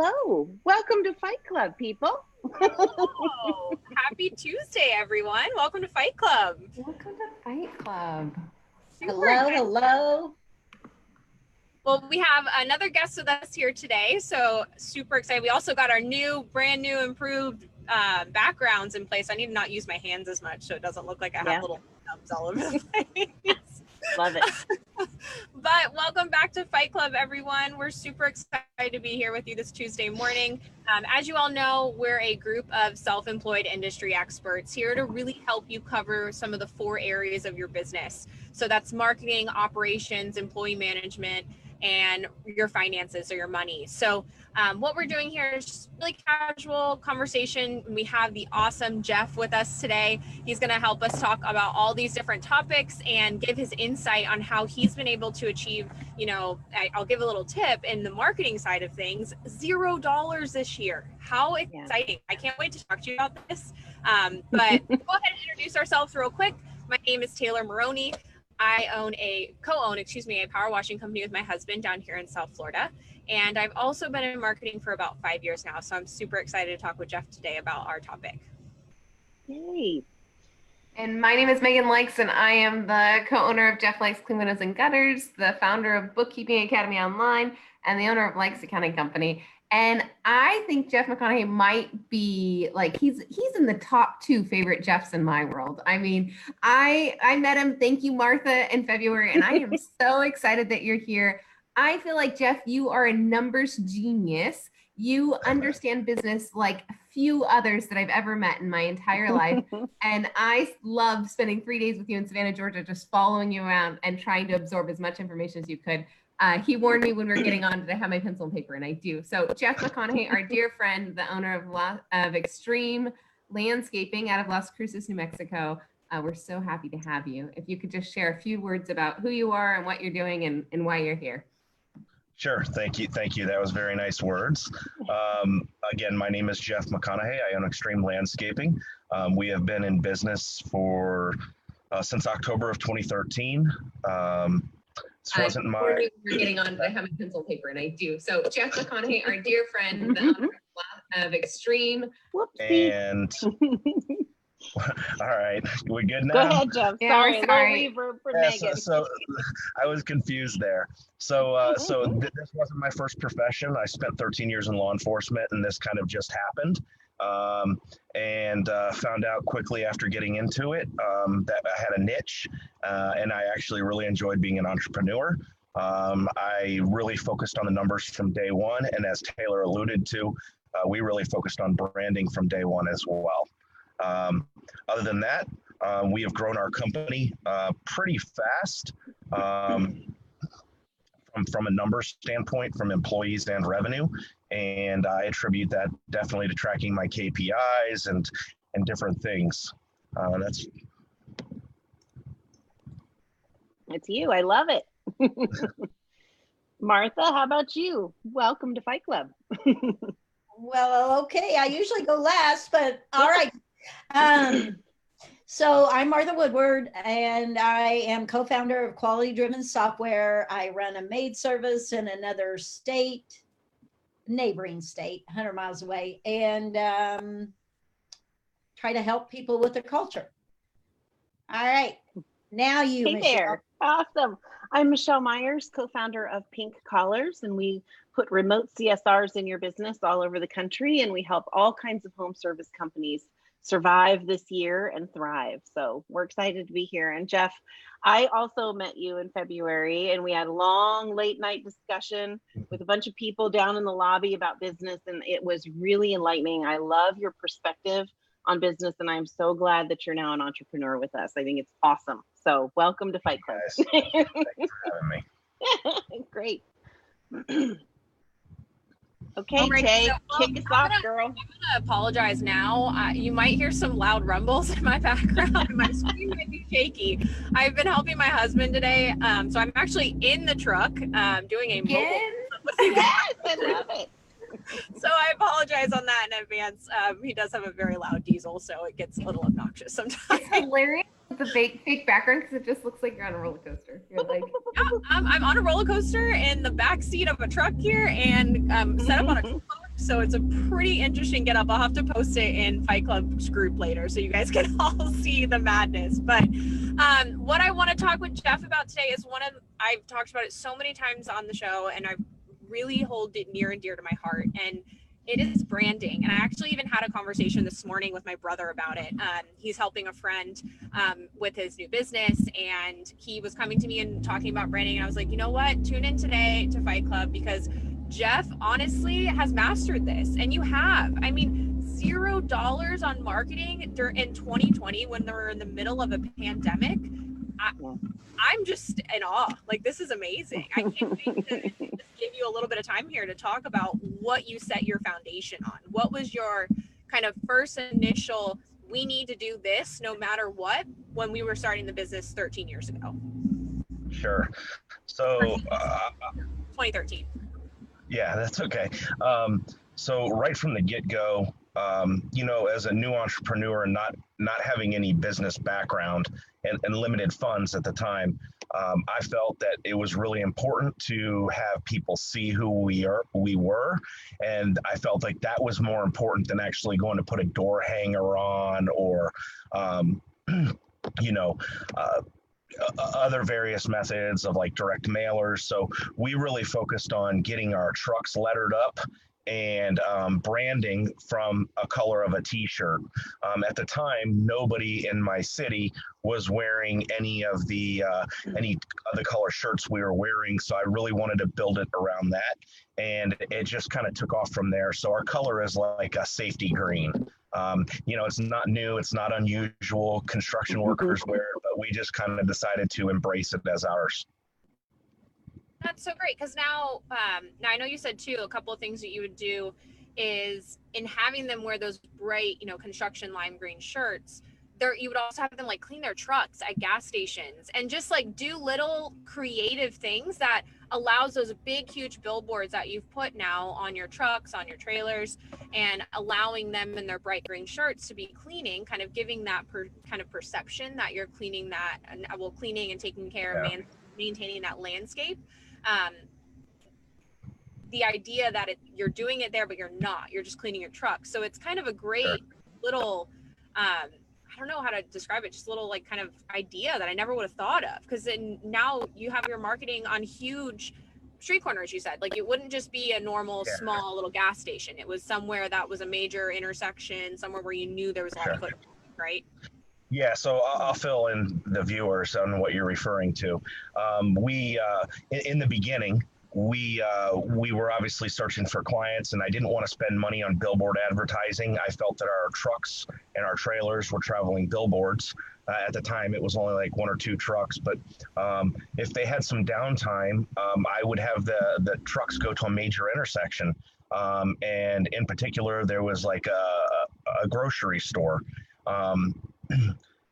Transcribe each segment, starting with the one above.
Hello, welcome to Fight Club, people. Oh, happy Tuesday, everyone. Welcome to Fight Club. Welcome to Fight Club. Super Hello, excited. hello. Well, we have another guest with us here today, so super excited. We also got our new, brand new, improved uh, backgrounds in place. I need to not use my hands as much so it doesn't look like I have Yeah. little thumbs all over the place. Love it. but welcome back to Fight Club, everyone. We're super excited to be here with you this Tuesday morning. Um, as you all know, we're a group of self employed industry experts here to really help you cover some of the four areas of your business. So that's marketing, operations, employee management, and your finances or your money. So, um, what we're doing here is just really casual conversation. We have the awesome Jeff with us today. He's going to help us talk about all these different topics and give his insight on how he's been able to achieve, you know, I, I'll give a little tip in the marketing side of things zero dollars this year. How Yeah. exciting! I can't wait to talk to you about this. Um, but go ahead and introduce ourselves real quick. My name is Taylor Maroney. I own a co-own, excuse me, a power washing company with my husband down here in South Florida. And I've also been in marketing for about five years now. So I'm super excited to talk with Jeff today about our topic. Yay. And my name is Megan Likes, and I am the co-owner of Jeff Likes Clean Windows and Gutters, the founder of Bookkeeping Academy Online, and the owner of Likes Accounting Company. And I think Jeff McConaughey might be like he's he's in the top two favorite Jeffs in my world. I mean, I I met him. Thank you, Martha, in February, and I am so excited that you're here. I feel like Jeff, you are a numbers genius. You understand business like few others that I've ever met in my entire life. And I love spending three days with you in Savannah, Georgia, just following you around and trying to absorb as much information as you could. Uh, he warned me when we were getting on to have my pencil and paper, and I do. So, Jeff McConaughey, our dear friend, the owner of, La- of Extreme Landscaping out of Las Cruces, New Mexico, uh, we're so happy to have you. If you could just share a few words about who you are and what you're doing and, and why you're here. Sure. Thank you. Thank you. That was very nice words. Um, again, my name is Jeff McConaughey. I own Extreme Landscaping. Um, we have been in business for uh, since October of 2013. Um, this Uh, wasn't he my. warned me when we were getting on but I have my pencil paper, and I do. So, Jeff McConaughey, our dear friend, the owner of of Extreme Whoopsie. And all right, we're good now. Go ahead, Jeff. Yeah, sorry, sorry. for Yeah, so, Megan. so I was confused there. So, uh, so th- this wasn't my first profession. I spent 13 years in law enforcement, and this kind of just happened. Um, and uh, found out quickly after getting into it um, that I had a niche, uh, and I actually really enjoyed being an entrepreneur. Um, I really focused on the numbers from day one, and as Taylor alluded to, uh, we really focused on branding from day one as well. Um, other than that, um, we have grown our company uh, pretty fast um, from, from a numbers standpoint, from employees and revenue. And I attribute that definitely to tracking my KPIs and, and different things. Uh, that's It's you. I love it. Martha, how about you? Welcome to Fight Club. Well, okay. I usually go last, but all right. Um, so I'm Martha Woodward, and I am co-founder of Quality Driven Software. I run a maid service in another state, neighboring state, 100 miles away, and um, try to help people with their culture. All right. Now you, Hey Michelle. there. Awesome. I'm Michelle Myers, co founder of Pink Collars, and we put remote CSRs in your business all over the country, and we help all kinds of home service companies survive this year and thrive. So we're excited to be here. And Jeff, I also met you in February, and we had a long late night discussion mm-hmm. with a bunch of people down in the lobby about business, and it was really enlightening. I love your perspective on business, and I'm so glad that you're now an entrepreneur with us. I think it's awesome. So welcome to Fight Club. Thanks for having me. Great. Okay, Alrighty, Tay, so, well, kick us I'm off, gonna- girl. I'm gonna apologize now. Uh, you might hear some loud rumbles in my background. my screen might be shaky. I've been helping my husband today, um, so I'm actually in the truck um, doing a mobile. Yes, I love it. So I apologize on that in advance. Um, he does have a very loud diesel, so it gets a little obnoxious sometimes. It's hilarious the fake fake background because it just looks like you're on a roller coaster. You're like, Yeah, um, I'm on a roller coaster in the back seat of a truck here and um, set up on a truck. So it's a pretty interesting get up. I'll have to post it in Fight Club's group later so you guys can all see the madness. But um, what I want to talk with Jeff about today is one of I've talked about it so many times on the show and I really hold it near and dear to my heart. And it is branding. And I actually even had a conversation this morning with my brother about it. Um, he's helping a friend um, with his new business, and he was coming to me and talking about branding. And I was like, you know what? Tune in today to Fight Club because Jeff honestly has mastered this, and you have. I mean, zero dollars on marketing in 2020 when they were in the middle of a pandemic. I, I'm just in awe. Like this is amazing. I can't wait to just give you a little bit of time here to talk about what you set your foundation on. What was your kind of first initial we need to do this no matter what when we were starting the business 13 years ago Sure. So, uh, 2013 yeah, that's okay. Um, so right from the get go, um, you know, as a new entrepreneur, not not having any business background and, and limited funds at the time, um, I felt that it was really important to have people see who we are, we were, and I felt like that was more important than actually going to put a door hanger on or, um, you know. Uh, other various methods of like direct mailers. So we really focused on getting our trucks lettered up and um, branding from a color of a t-shirt. Um, at the time, nobody in my city was wearing any of the uh, any of the color shirts we were wearing, so I really wanted to build it around that, and it just kind of took off from there. So our color is like a safety green. Um, you know, it's not new, it's not unusual. Construction workers wear it, but we just kind of decided to embrace it as ours. That's so great because now um, now i know you said too a couple of things that you would do is in having them wear those bright you know construction lime green shirts there you would also have them like clean their trucks at gas stations and just like do little creative things that allows those big huge billboards that you've put now on your trucks on your trailers and allowing them in their bright green shirts to be cleaning kind of giving that per, kind of perception that you're cleaning that and well cleaning and taking care of man, maintaining that landscape um, the idea that it, you're doing it there but you're not. You're just cleaning your truck. So it's kind of a great Sure. little um, i don't know how to describe it just a little like kind of idea that i never would have thought of. Because then now you have your marketing on huge street corners you said. Like it wouldn't just be a normal Yeah. small little gas station. It was somewhere that was a major intersection somewhere where you knew there was a lot of foot right Yeah, so I'll, I'll fill in the viewers on what you're referring to. Um, we, uh, in, in the beginning, we uh, we were obviously searching for clients, and I didn't want to spend money on billboard advertising. I felt that our trucks and our trailers were traveling billboards. Uh, at the time, it was only like one or two trucks, but um, if they had some downtime, um, I would have the the trucks go to a major intersection. Um, and in particular, there was like a, a grocery store. Um,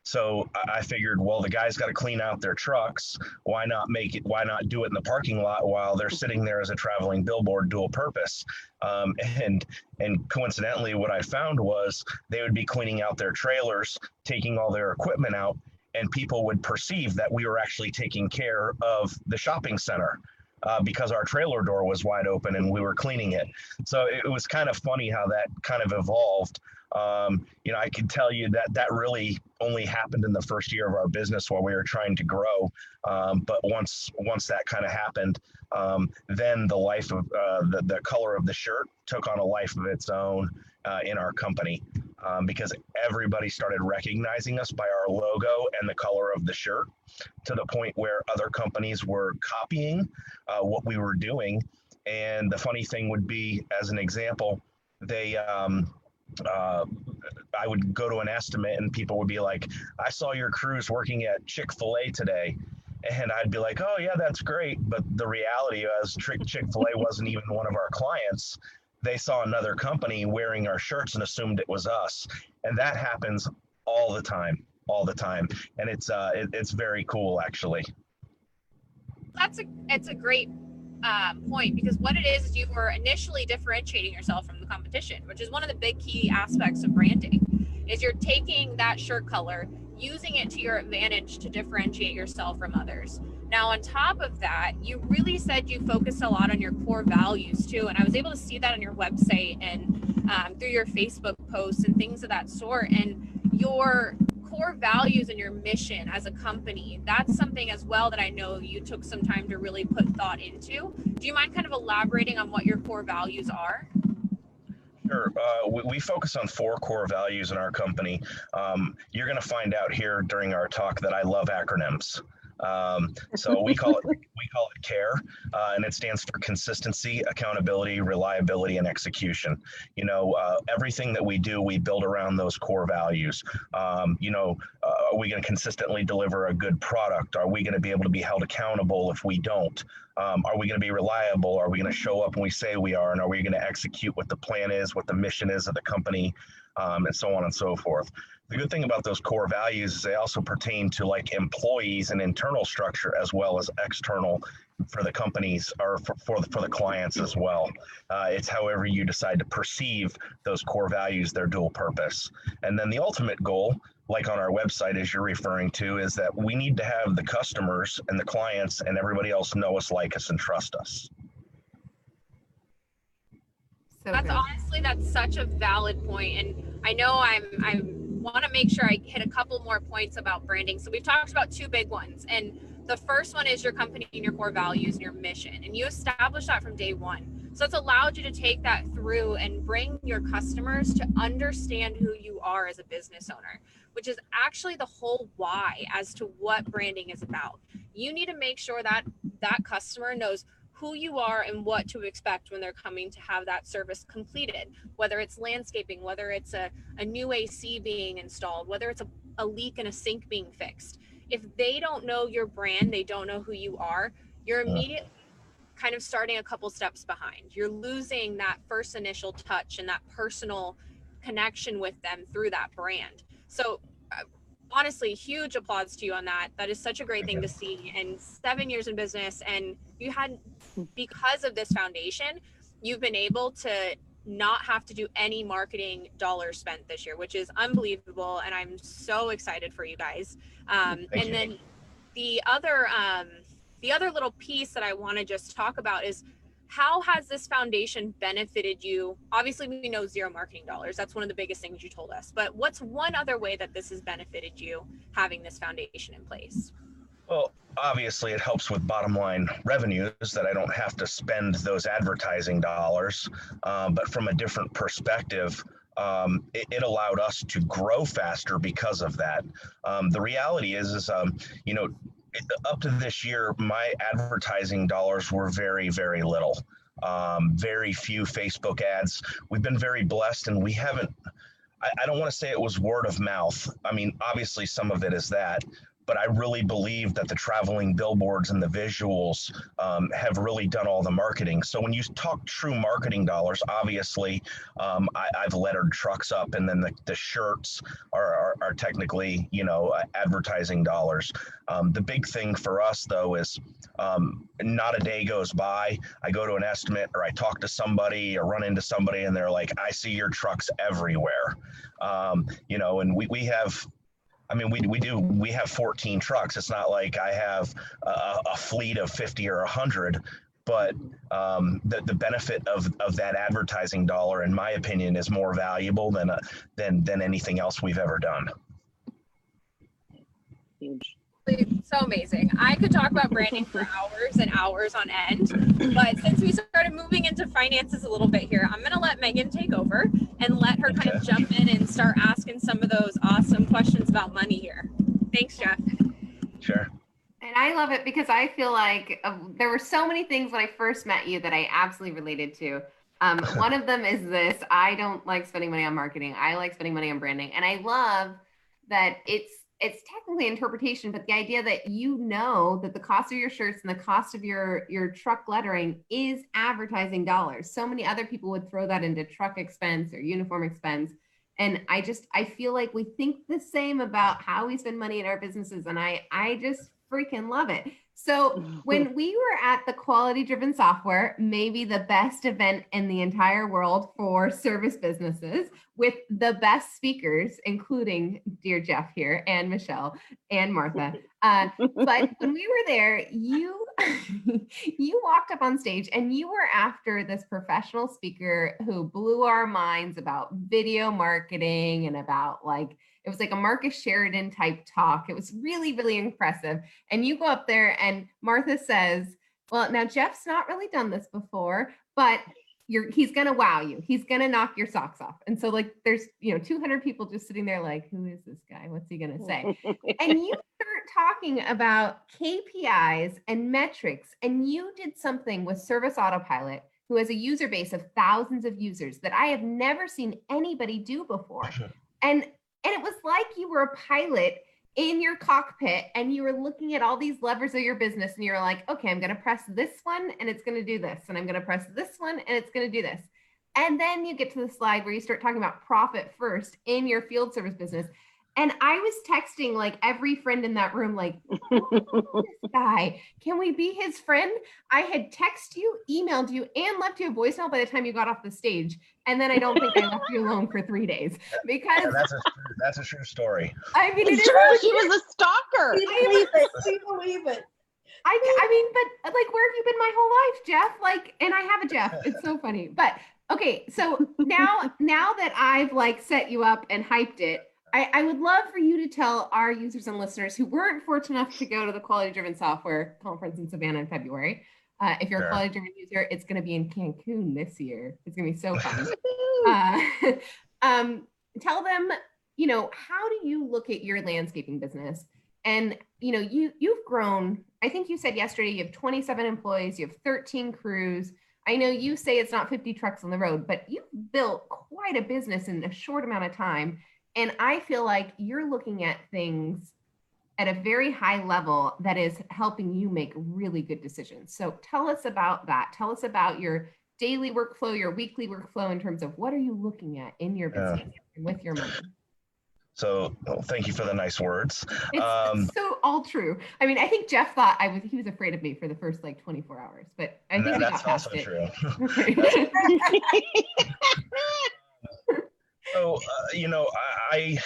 so I- figured, well, the guys got to clean out their trucks. Why not make it? Why not do it in the parking lot while they're sitting there as a traveling billboard, dual purpose? Um, and and coincidentally, what I found was they would be cleaning out their trailers, taking all their equipment out, and people would perceive that we were actually taking care of the shopping center. Uh, because our trailer door was wide open and we were cleaning it. So it was kind of funny how that kind of evolved. Um, you know, I can tell you that that really only happened in the first year of our business while we were trying to grow. Um, but once once that kind of happened, um, then the life of uh, the the color of the shirt took on a life of its own uh, in our company um, because everybody started recognizing us by our logo and the color of the shirt to the point where other companies were copying uh, what we were doing. And the funny thing would be, as an example, they um, uh, I would go to an estimate and people would be like, I saw your crews working at Chick fil A today. And I'd be like, oh, yeah, that's great. But the reality was Chick fil A wasn't even one of our clients. They saw another company wearing our shirts and assumed it was us. And that happens all the time, all the time. And it's uh, it, it's very cool actually. That's a it's a great um, point because what it is is you were initially differentiating yourself from the competition, which is one of the big key aspects of branding. Is you're taking that shirt color, using it to your advantage to differentiate yourself from others. Now, on top of that, you really said you focused a lot on your core values too, and I was able to see that on your website and um, through your Facebook posts and things of that sort. And your core values and your mission as a company that's something as well that i know you took some time to really put thought into do you mind kind of elaborating on what your core values are Sure. Uh, we, we, focus on four core values in our company. Um, you're going to find out here during our talk that I love acronyms. Um, so we call it we call it CARE, uh, and it stands for consistency, accountability, reliability, and execution. You know, uh, everything that we do, we build around those core values. Um, you know, uh, are we going to consistently deliver a good product? Are we going to be able to be held accountable if we don't? Um, are we going to be reliable? Are we going to show up when we say we are? And are we going to execute what the plan is, what the mission is of the company, um, and so on and so forth? The good thing about those core values is they also pertain to like employees and internal structure as well as external for the companies or for, for, the, for the clients as well. Uh, it's however you decide to perceive those core values, their dual purpose. And then the ultimate goal, like on our website, as you're referring to, is that we need to have the customers and the clients and everybody else know us, like us, and trust us. So that's good. honestly that's such a valid point, and I know I'm I'm want to make sure I hit a couple more points about branding. So we've talked about two big ones. And the first one is your company and your core values and your mission. And you establish that from day one. So it's allowed you to take that through and bring your customers to understand who you are as a business owner, which is actually the whole why as to what branding is about. You need to make sure that that customer knows who you are and what to expect when they're coming to have that service completed, whether it's landscaping, whether it's a, a new AC being installed, whether it's a, a leak in a sink being fixed. If they don't know your brand, they don't know who you are, you're immediately kind of starting a couple steps behind. You're losing that first initial touch and that personal connection with them through that brand. So uh, honestly, huge applause to you on that. That is such a great thing to see. And seven years in business, and you had, because of this foundation, you've been able to not have to do any marketing dollars spent this year, which is unbelievable. And I'm so excited for you guys. Um, and you. then the other, um, the other little piece that I want to just talk about is how has this foundation benefited you? Obviously, we know zero marketing dollars. That's one of the biggest things you told us. But what's one other way that this has benefited you having this foundation in place? Well, obviously, it helps with bottom line revenues that I don't have to spend those advertising dollars. Um, but from a different perspective, um, it, it, allowed us to grow faster because of that. Um, the reality is, is um, you know, up to this year, my advertising dollars were very, very little. Um, very few Facebook ads. We've been very blessed, and we haven't. I, I don't want to say it was word of mouth. I mean, obviously, some of it is that, but I really believe that the traveling billboards and the visuals um, have really done all the marketing. So when you talk true marketing dollars, obviously um, I, have lettered trucks up, and then the, the shirts are, are, are technically you know uh, advertising dollars. Um, the big thing for us though is um, not a day goes by. I go to an estimate or I talk to somebody or run into somebody, and they're like, "I see your trucks everywhere." Um, you know, and we, we have I mean, we, we do, we have 14 trucks. It's not like I have a, a fleet of 50 or 100, but um, the, the benefit of, of that advertising dollar, in my opinion, is more valuable than, a, than, than anything else we've ever done. Huge so amazing. I could talk about branding for hours and hours on end, but since we started moving into finances a little bit here, I'm going to let Megan take over and let her kind of jump in and start asking some of those awesome questions about money here. Thanks, Jeff. Sure. And I love it because I feel like uh, there were so many things when I first met you that I absolutely related to. Um, one of them is this I don't like spending money on marketing, I like spending money on branding. And I love that it's it's technically interpretation, but the idea that you know that the cost of your shirts and the cost of your your truck lettering is advertising dollars. So many other people would throw that into truck expense or uniform expense. And I just I feel like we think the same about how we spend money in our businesses. And I I just freaking love it. So when we were at the quality driven software, maybe the best event in the entire world for service businesses with the best speakers, including dear Jeff here and Michelle and Martha. Uh, but when we were there, you you walked up on stage and you were after this professional speaker who blew our minds about video marketing and about like it was like a Marcus Sheridan type talk. It was really, really impressive. And you go up there, and Martha says, Well, now Jeff's not really done this before, but you're he's gonna wow you. He's gonna knock your socks off. And so, like, there's you know, 200 people just sitting there, like, who is this guy? What's he gonna say? and you start talking about KPIs and metrics, and you did something with Service Autopilot, who has a user base of thousands of users that I have never seen anybody do before. And and it was like you were a pilot in your cockpit and you were looking at all these levers of your business and you're like, okay, I'm going to press this one and it's going to do this. And I'm going to press this one and it's going to do this. And then you get to the slide where you start talking about profit first in your field service business. And I was texting like every friend in that room, like, this guy, can we be his friend? I had texted you, emailed you, and left you a voicemail by the time you got off the stage. And then I don't think I left you alone for three days because Yeah, that's a true, that's a true story. I mean, it It's is true. She was a stalker. We believe it. We believe it. I, I mean, but like, where have you been my whole life, Jeff? Like, and I have a Jeff. It's so funny. But okay, so now, now that I've like set you up and hyped it, I, I would love for you to tell our users and listeners who weren't fortunate enough to go to the Quality Driven Software Conference in Savannah in February. Uh, if you're Sure. a Quality Driven user, it's going to be in Cancun this year. It's going to be so fun. uh, um, tell them you know how do you look at your landscaping business and you know you you've grown i think you said yesterday you have 27 employees you have 13 crews i know you say it's not 50 trucks on the road but you've built quite a business in a short amount of time and i feel like you're looking at things at a very high level that is helping you make really good decisions so tell us about that tell us about your daily workflow your weekly workflow in terms of what are you looking at in your Yeah. business and with your money So well, thank you for the nice words. it's Um, so all true i mean i think jeff thought i was he was afraid of me for the first like 24 hours but i think and we that's got past also it true. So, uh, you know, I, I,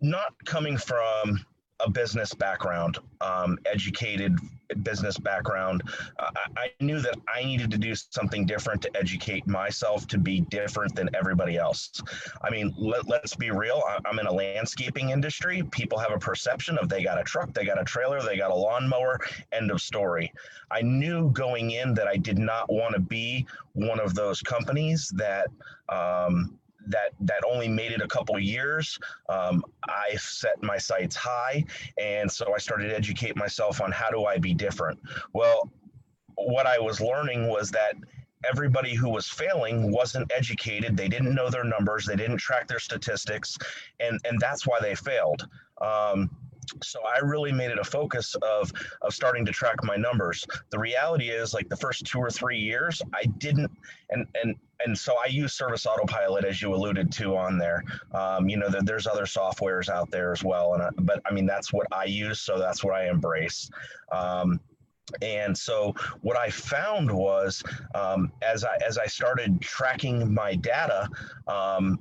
not coming from a business background, um, educated business background, uh, I, I knew that I needed to do something different to educate myself to be different than everybody else. I mean, let, let's be real. I, I'm in a landscaping industry. People have a perception of they got a truck, they got a trailer, they got a lawnmower, end of story. I knew going in that I did not want to be one of those companies that, um, that that only made it a couple years. Um, I set my sights high, and so I started to educate myself on how do I be different. Well, what I was learning was that everybody who was failing wasn't educated. They didn't know their numbers. They didn't track their statistics, and and that's why they failed. Um, so I really made it a focus of of starting to track my numbers. The reality is, like the first two or three years, I didn't, and and and so I use Service Autopilot as you alluded to on there. Um, you know there's other softwares out there as well, and I, but I mean that's what I use, so that's what I embrace. Um, and so what I found was um, as I as I started tracking my data, um,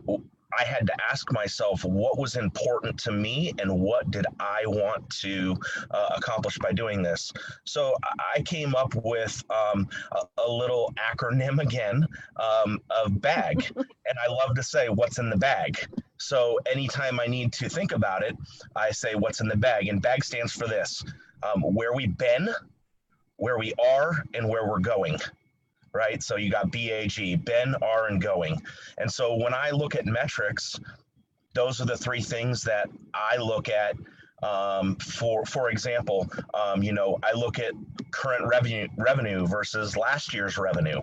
I had to ask myself what was important to me and what did I want to uh, accomplish by doing this. So I- came up with um, a, a little acronym again um, of BAG, and I love to say what's in the bag. So anytime I need to think about it, I say what's in the bag, and BAG stands for this: um, where we've been, where we are, and where we're going right? So you got BAG, been, are, and going. And so when I look at metrics, those are the three things that I look at. Um, for for example, um, you know, I look at current revenue revenue versus last year's revenue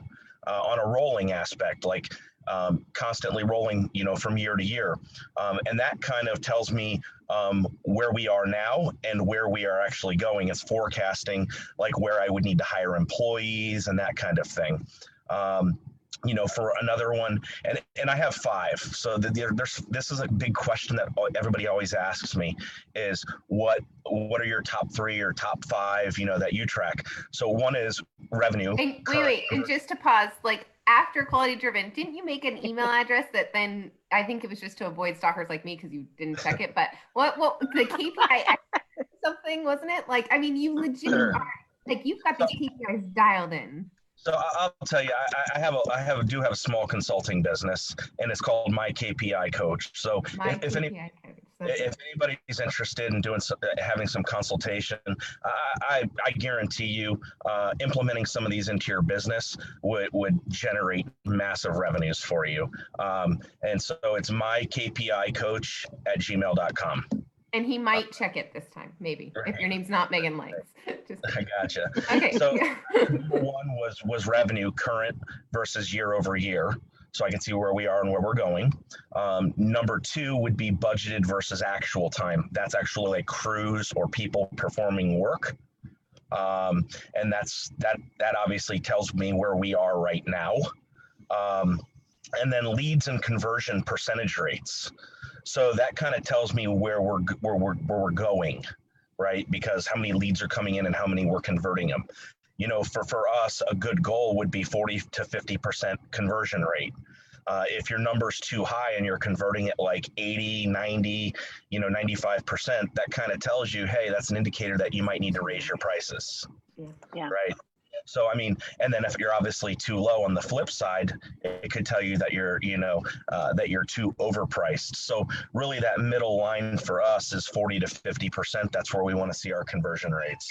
uh, on a rolling aspect. Like um, constantly rolling, you know, from year to year. Um, and that kind of tells me um, where we are now and where we are actually going. It's forecasting like where I would need to hire employees and that kind of thing. Um, you know, for another one, and and I have five. So the, the, there's this is a big question that everybody always asks me is what what are your top three or top five? You know that you track. So one is revenue. And wait, wait, and just to pause, like after quality driven, didn't you make an email address that then I think it was just to avoid stalkers like me because you didn't check it. But what what the KPI something wasn't it? Like I mean, you legit are, like you've got these KPIs dialed in. So I'll tell you, I, I, have a, I have, a, do have a small consulting business, and it's called My KPI Coach. So My if, if any, if anybody's interested in doing some, uh, having some consultation, I, I, I guarantee you, uh, implementing some of these into your business would would generate massive revenues for you. Um, and so it's my KPI coach at gmail.com. and he might check it this time, maybe if your name's not Megan Likes. Just I gotcha. okay. So- one was was revenue current versus year over year. So I can see where we are and where we're going. Um, number two would be budgeted versus actual time. That's actually like crews or people performing work. Um, and that's that that obviously tells me where we are right now. Um, and then leads and conversion percentage rates. So that kind of tells me where we're where we're where we're going, right? Because how many leads are coming in and how many we're converting them. You know, for for us, a good goal would be 40 to 50 percent conversion rate. Uh, if your number's too high and you're converting at like 80, 90, you know, 95%, that kind of tells you, hey, that's an indicator that you might need to raise your prices. Yeah. Right. So, I mean, and then if you're obviously too low on the flip side, it could tell you that you're, you know, uh, that you're too overpriced. So, really, that middle line for us is 40 to 50%. That's where we want to see our conversion rates.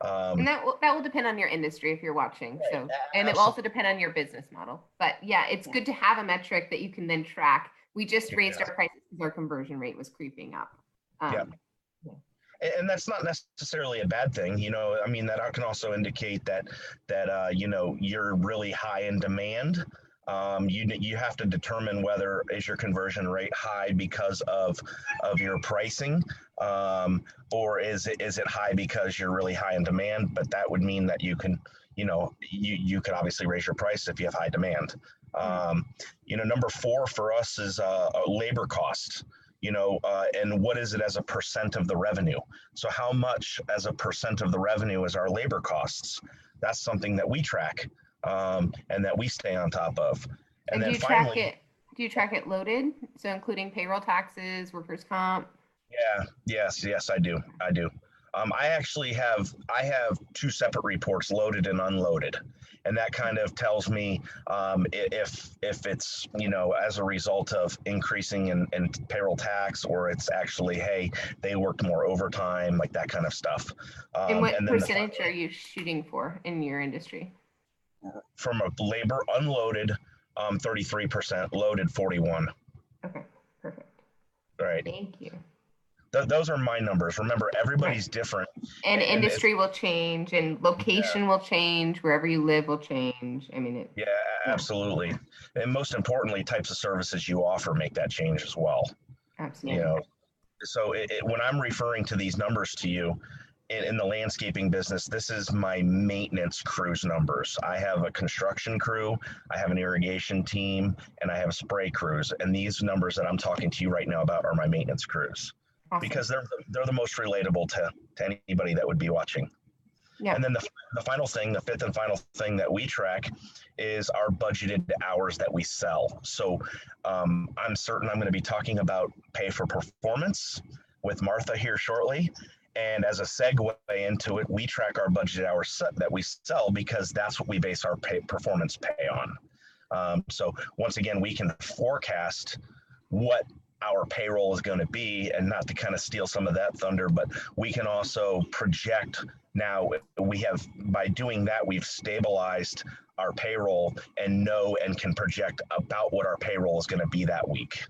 Um, And that will, that will depend on your industry if you're watching. So, and it will also depend on your business model. But yeah, it's good to have a metric that you can then track. We just raised our prices because our conversion rate was creeping up. Um, Yeah. and and that's not necessarily a bad thing you know i mean that can also indicate that that uh, you know you're really high in demand um, you you have to determine whether is your conversion rate high because of of your pricing um, or is it is it high because you're really high in demand but that would mean that you can you know you you can obviously raise your price if you have high demand um, you know number four for us is uh, uh, labor costs you know, uh, and what is it as a percent of the revenue? So how much as a percent of the revenue is our labor costs? That's something that we track um, and that we stay on top of. And, And, do then you track it? Do you track it loaded? So including payroll taxes, workers' comp? yeah, yes, yes, I do, I do. Um, I actually have I have two separate reports, loaded and unloaded, and that kind of tells me um, if if it's you know as a result of increasing in, in payroll tax or it's actually hey they worked more overtime like that kind of stuff. Um, and what the- percentage are you shooting for in your industry? From a labor unloaded, um, 33%, loaded 41. Okay, perfect. Right. Thank you. Th- those are my numbers. Remember, everybody's different. And And industry will change and location will change, wherever you live will change. I mean, it, Yeah, a- absolutely. And most importantly, types of services you offer make that change as well. absolutely. You know, so it, it, when I'm referring to these numbers to you in, in the landscaping business, this is my maintenance crews numbers. I have a construction crew, I have an irrigation team, and I have spray crews. And these numbers that I'm talking to you right now about are my maintenance crews. Awesome. because they're the, they're the most relatable to, to anybody that would be watching. Yeah. And then the, the final thing, the fifth and final thing that we track is our budgeted hours that we sell. So um, I'm certain I'm going to be talking about pay for performance with Martha here shortly. And as a segue into it, we track our budget hours that we sell because that's what we base our pay, performance pay on. Um, so once again, we can forecast what our payroll is going to be and not to kind of steal some of that thunder but we can also project now we have by doing that we've stabilized our payroll and know and can project about what our payroll is going to be that week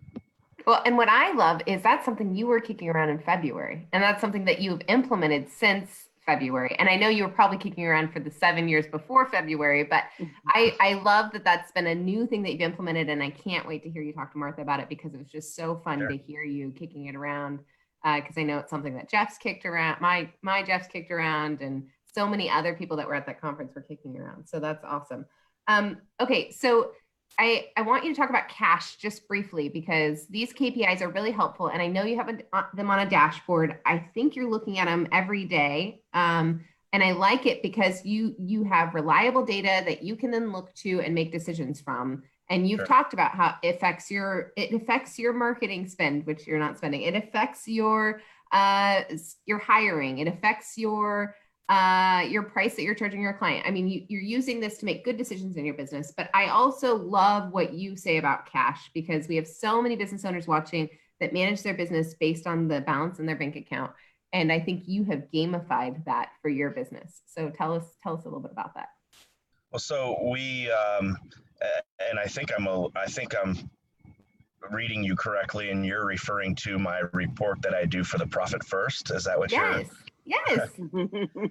Well, and what I love is that's something you were kicking around in February, and that's something that you've implemented since February. And I know you were probably kicking around for the seven years before February, but I, I love that that's been a new thing that you've implemented. And I can't wait to hear you talk to Martha about it because it was just so fun Sure. to hear you kicking it around. Because I know it's something that Jeff's kicked around, my my Jeff's kicked around, and so many other people that were at that conference were kicking around. So that's awesome. Um, okay, so I, I want you to talk about cash just briefly because these KPIs are really helpful. And I know you have a, uh, them on a dashboard. I think you're looking at them every day. Um, and I like it because you you have reliable data that you can then look to and make decisions from. And you've Sure. talked about how it affects your it affects your marketing spend, which you're not spending. It affects your uh your hiring. It affects your uh, your price that you're charging your client. I mean, you, you're using this to make good decisions in your business. But I also love what you say about cash because we have so many business owners watching that manage their business based on the balance in their bank account. And I think you have gamified that for your business. So tell us tell us a little bit about that. Well, so we, um, and I think I'm, a, I think I'm reading you correctly, and you're referring to my report that I do for the Profit First. Is that what you're? Yes.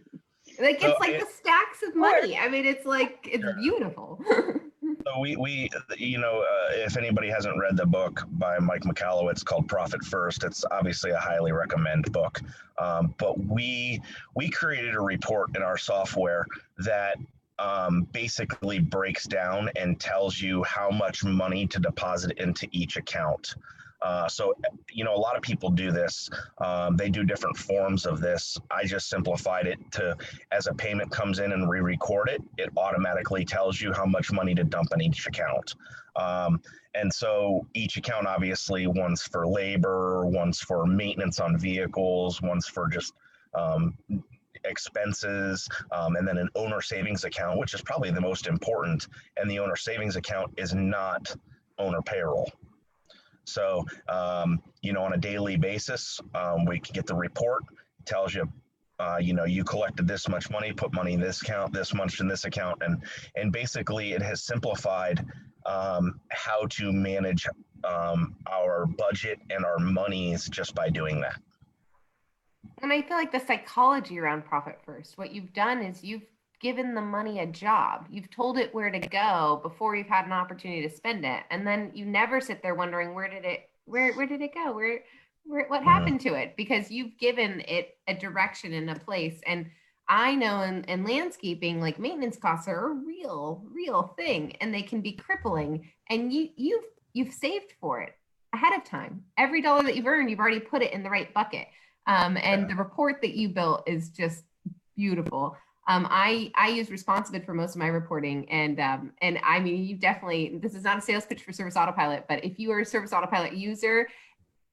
Like So it's like it- the stacks of money. I mean, it's like it's beautiful. So we, we, you know, uh, if anybody hasn't read the book by Mike Michalowicz, it's called Profit First, it's obviously a highly recommend book. Um, but we, we created a report in our software that um, basically breaks down and tells you how much money to deposit into each account. Uh, so, you know, a lot of people do this. Um, they do different forms of this. I just simplified it to as a payment comes in and we record it, it automatically tells you how much money to dump in each account. Um, and so each account, obviously, one's for labor, one's for maintenance on vehicles, one's for just um, expenses, um, and then an owner savings account, which is probably the most important. And the owner savings account is not owner payroll. So, um, you know, on a daily basis, um, we can get the report, tells you, uh, you know, you collected this much money, put money in this account, this much in this account, and and basically it has simplified um, how to manage um, our budget and our monies just by doing that. And I feel like the psychology around profit first, what you've done is you've given the money a job. You've told it where to go before you've had an opportunity to spend it. And then you never sit there wondering where did it where where did it go? Where where what happened to it? Because you've given it a direction and a place. And I know in, in landscaping, like maintenance costs are a real, real thing and they can be crippling. And you you've you've saved for it ahead of time. Every dollar that you've earned, you've already put it in the right bucket. Um, and the report that you built is just beautiful. Um, I I use Responsibid for most of my reporting, and um, and I mean you definitely this is not a sales pitch for Service Autopilot, but if you are a Service Autopilot user,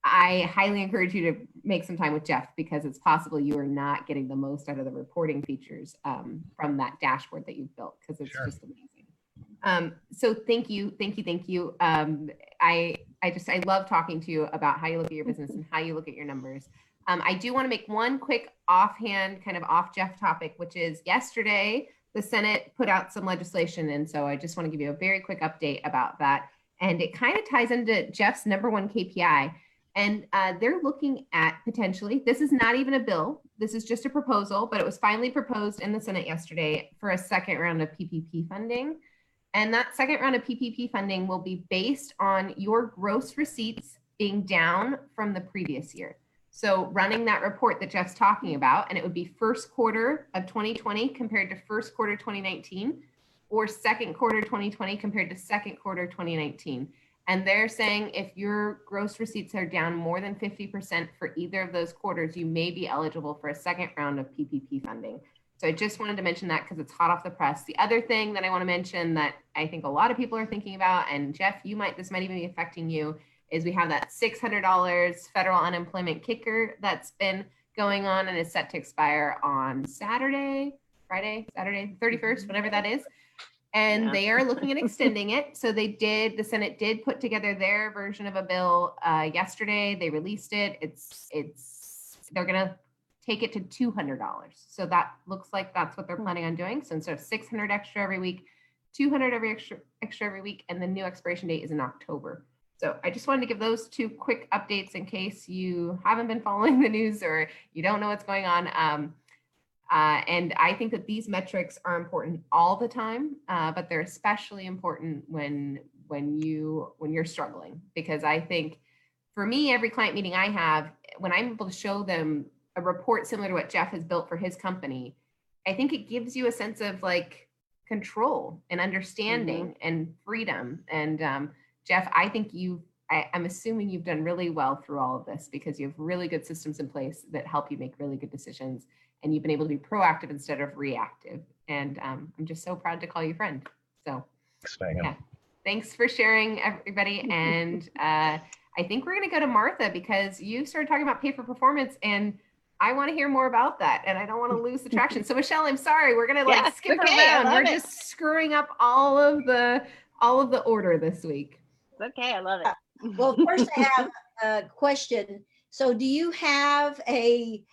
I highly encourage you to make some time with Jeff because it's possible you are not getting the most out of the reporting features um, from that dashboard that you've built because it's Sure. just amazing. Um, so thank you, thank you, thank you. Um, I I just I love talking to you about how you look at your business and how you look at your numbers. Um, I do want to make one quick offhand, kind of off Jeff topic, which is yesterday the Senate put out some legislation, and so I just want to give you a very quick update about that. And it kind of ties into Jeff's number one KPI. And uh, they're looking at potentially, this is not even a bill, this is just a proposal, but it was finally proposed in the Senate yesterday for a second round of PPP funding. And that second round of PPP funding will be based on your gross receipts being down from the previous year. So running that report that Jeff's talking about, and it would be first quarter of 2020 compared to first quarter 2019, or second quarter 2020 compared to second quarter 2019. And they're saying if your gross receipts are down more than 50% for either of those quarters, you may be eligible for a second round of PPP funding. So I just wanted to mention that because it's hot off the press. The other thing that I want to mention that I think a lot of people are thinking about, and Jeff, you might, this might even be affecting you, is we have that $600 federal unemployment kicker that's been going on and is set to expire on Saturday, Friday, Saturday, 31st, whatever that is. And Yeah. they are looking at extending it. So they did, the Senate did put together their version of a bill uh, yesterday. They released it. It's, it's, they're going to take it to $200. So that looks like that's what they're planning on doing. So instead of 600 extra every week, 200 every extra, extra every week. And the new expiration date is in October. So I just wanted to give those two quick updates in case you haven't been following the news or you don't know what's going on. Um, Uh, and I think that these metrics are important all the time, uh, but they're especially important when when you when you're struggling because I think for me, every client meeting I have, when I'm able to show them a report similar to what Jeff has built for his company, I think it gives you a sense of like control and understanding mm-hmm. and freedom. And um, Jeff, I think you, I, I'm assuming you've done really well through all of this because you have really good systems in place that help you make really good decisions. And you've been able to be proactive instead of reactive. And um, I'm just so proud to call you friend. So, Thanks, yeah. Thanks for sharing, everybody. And uh, I think we're going to go to Martha because you started talking about pay for performance and I want to hear more about that and I don't want to lose the traction. So Michelle, I'm sorry. We're going to like yeah, skip okay, around. We're it. just screwing up all of the all of the order this week. It's okay. I love it. Uh, well, first I have a question. So do you have a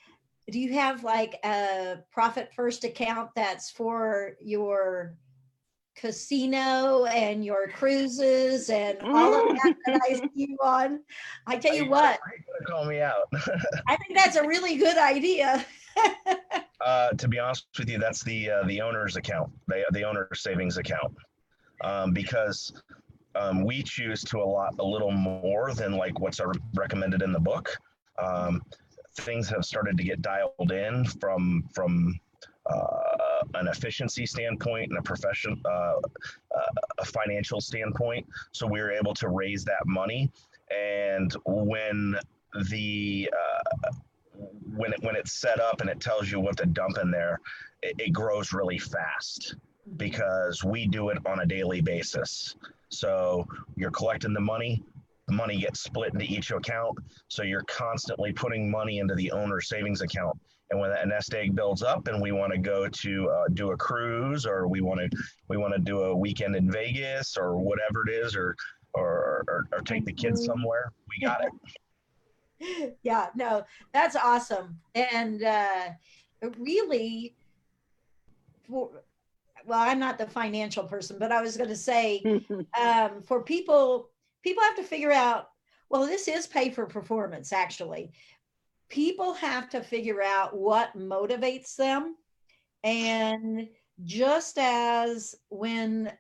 do you have like a profit first account that's for your casino and your cruises and all of that that I see you on. I tell you what, call me out. I think that's a really good idea. uh, to be honest with you, that's the uh, the owner's account, the the owner's savings account, um, because um, we choose to allot a little more than like what's recommended in the book. Um, things have started to get dialed in from from uh, an efficiency standpoint and a profession, uh, uh, a financial standpoint. So we were able to raise that money. And when the uh, when it when it's set up and it tells you what to dump in there, it, it grows really fast because we do it on a daily basis. So you're collecting the money, the money gets split into each account. So you're constantly putting money into the owner's savings account. And when that nest egg builds up, and we want to go to uh, do a cruise, or we want to we want to do a weekend in Vegas, or whatever it is, or or, or, or take the kids mm-hmm. somewhere, we got it. yeah, no, that's awesome, and uh, really, for, well, I'm not the financial person, but I was going to say, um, for people, people have to figure out. Well, this is pay for performance, actually people have to figure out what motivates them. And just as when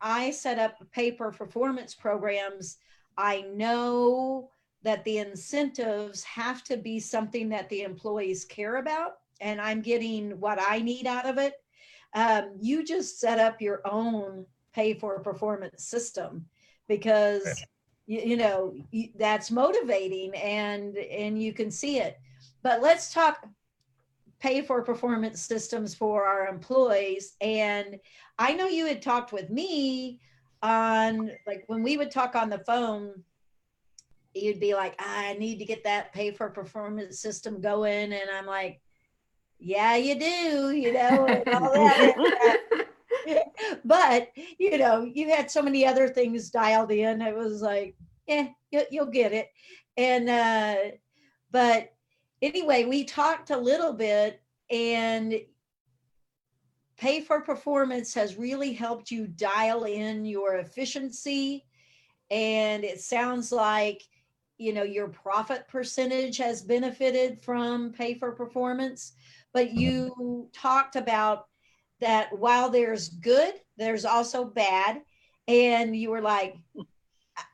I set up pay for performance programs, I know that the incentives have to be something that the employees care about, and I'm getting what I need out of it. Um, you just set up your own pay for performance system because you, you know that's motivating and and you can see it. But let's talk pay for performance systems for our employees. And i know you had talked with me on like when we would talk on the phone you'd be like i need to get that pay for performance system going. And i'm like yeah you do you know and all that but you know, you had so many other things dialed in. It was like, yeah, you'll get it. And uh, but anyway, we talked a little bit, and pay for performance has really helped you dial in your efficiency. And it sounds like you know your profit percentage has benefited from pay for performance but you talked about that while there's good, there's also bad. And you were like,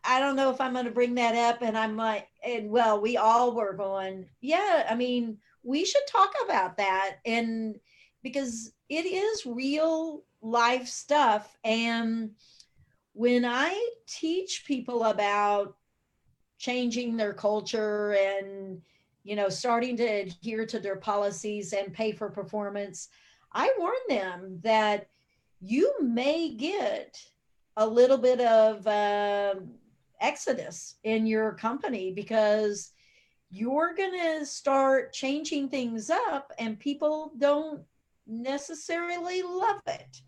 I don't know if I'm going to bring that up. And I'm like, and well, we all were going, yeah, I mean, we should talk about that. And because it is real life stuff. And when I teach people about changing their culture and, you know, starting to adhere to their policies and pay for performance, I warn them that you may get a little bit of uh, exodus in your company because you're going to start changing things up and people don't necessarily love it.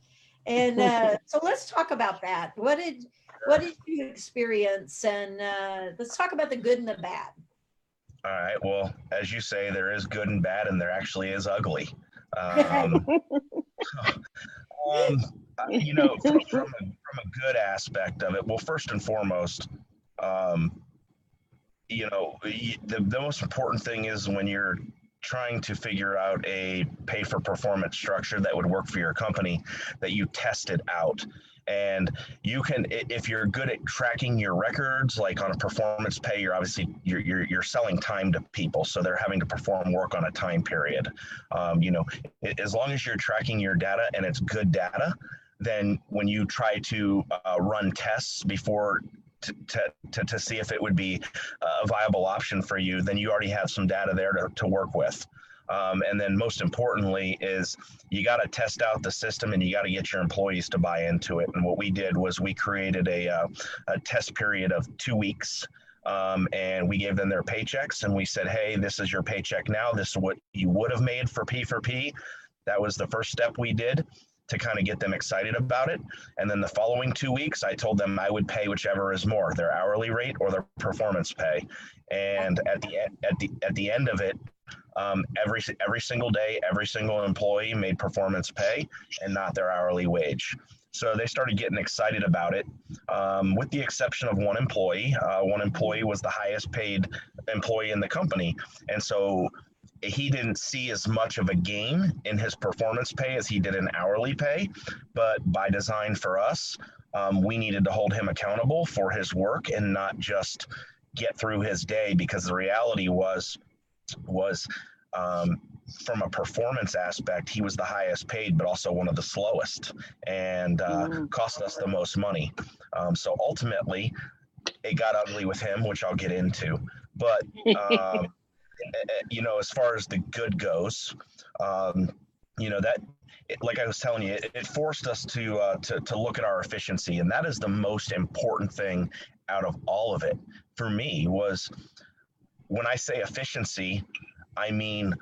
And uh, so let's talk about that. What did what did you experience? And uh, let's talk about the good and the bad. All right. Well, as you say, there is good and bad, and there actually is ugly. Um, um, you know, from, from, a, from a good aspect of it, well, first and foremost, um, you know, the, the most important thing is when you're trying to figure out a pay for performance structure that would work for your company that you tested out and you can if you're good at tracking your records like on a performance pay you're obviously you're, you're, you're selling time to people so they're having to perform work on a time period um, you know as long as you're tracking your data and it's good data then when you try to uh, run tests before to, to, to, see if it would be a viable option for you, then you already have some data there to, to work with. Um, and then most importantly is you got to test out the system and you got to get your employees to buy into it. And what we did was we created a, uh, a test period of two weeks. Um, and we gave them their paychecks and we said, hey, this is your paycheck now. This is what you would have made for P for P. That was the first step we did to kind of get them excited about it. And then the following two weeks, I told them I would pay whichever is more, their hourly rate or their performance pay. And at the at the at the end of it, um, every every single day, every single employee made performance pay and not their hourly wage. So they started getting excited about it, um, with the exception of one employee. Uh, one employee was the highest paid employee in the company, and so he didn't see as much of a gain in his performance pay as he did in hourly pay. But by design for us, um, we needed to hold him accountable for his work and not just get through his day because the reality was was um, from a performance aspect, he was the highest paid, but also one of the slowest and uh, mm. cost us the most money. Um, so ultimately, it got ugly with him, which I'll get into. But um, you know, as far as the good goes, um, you know that it, like I was telling you, it, it forced us to, uh, to to look at our efficiency, and that is the most important thing out of all of it for me. Was when I say efficiency, I mean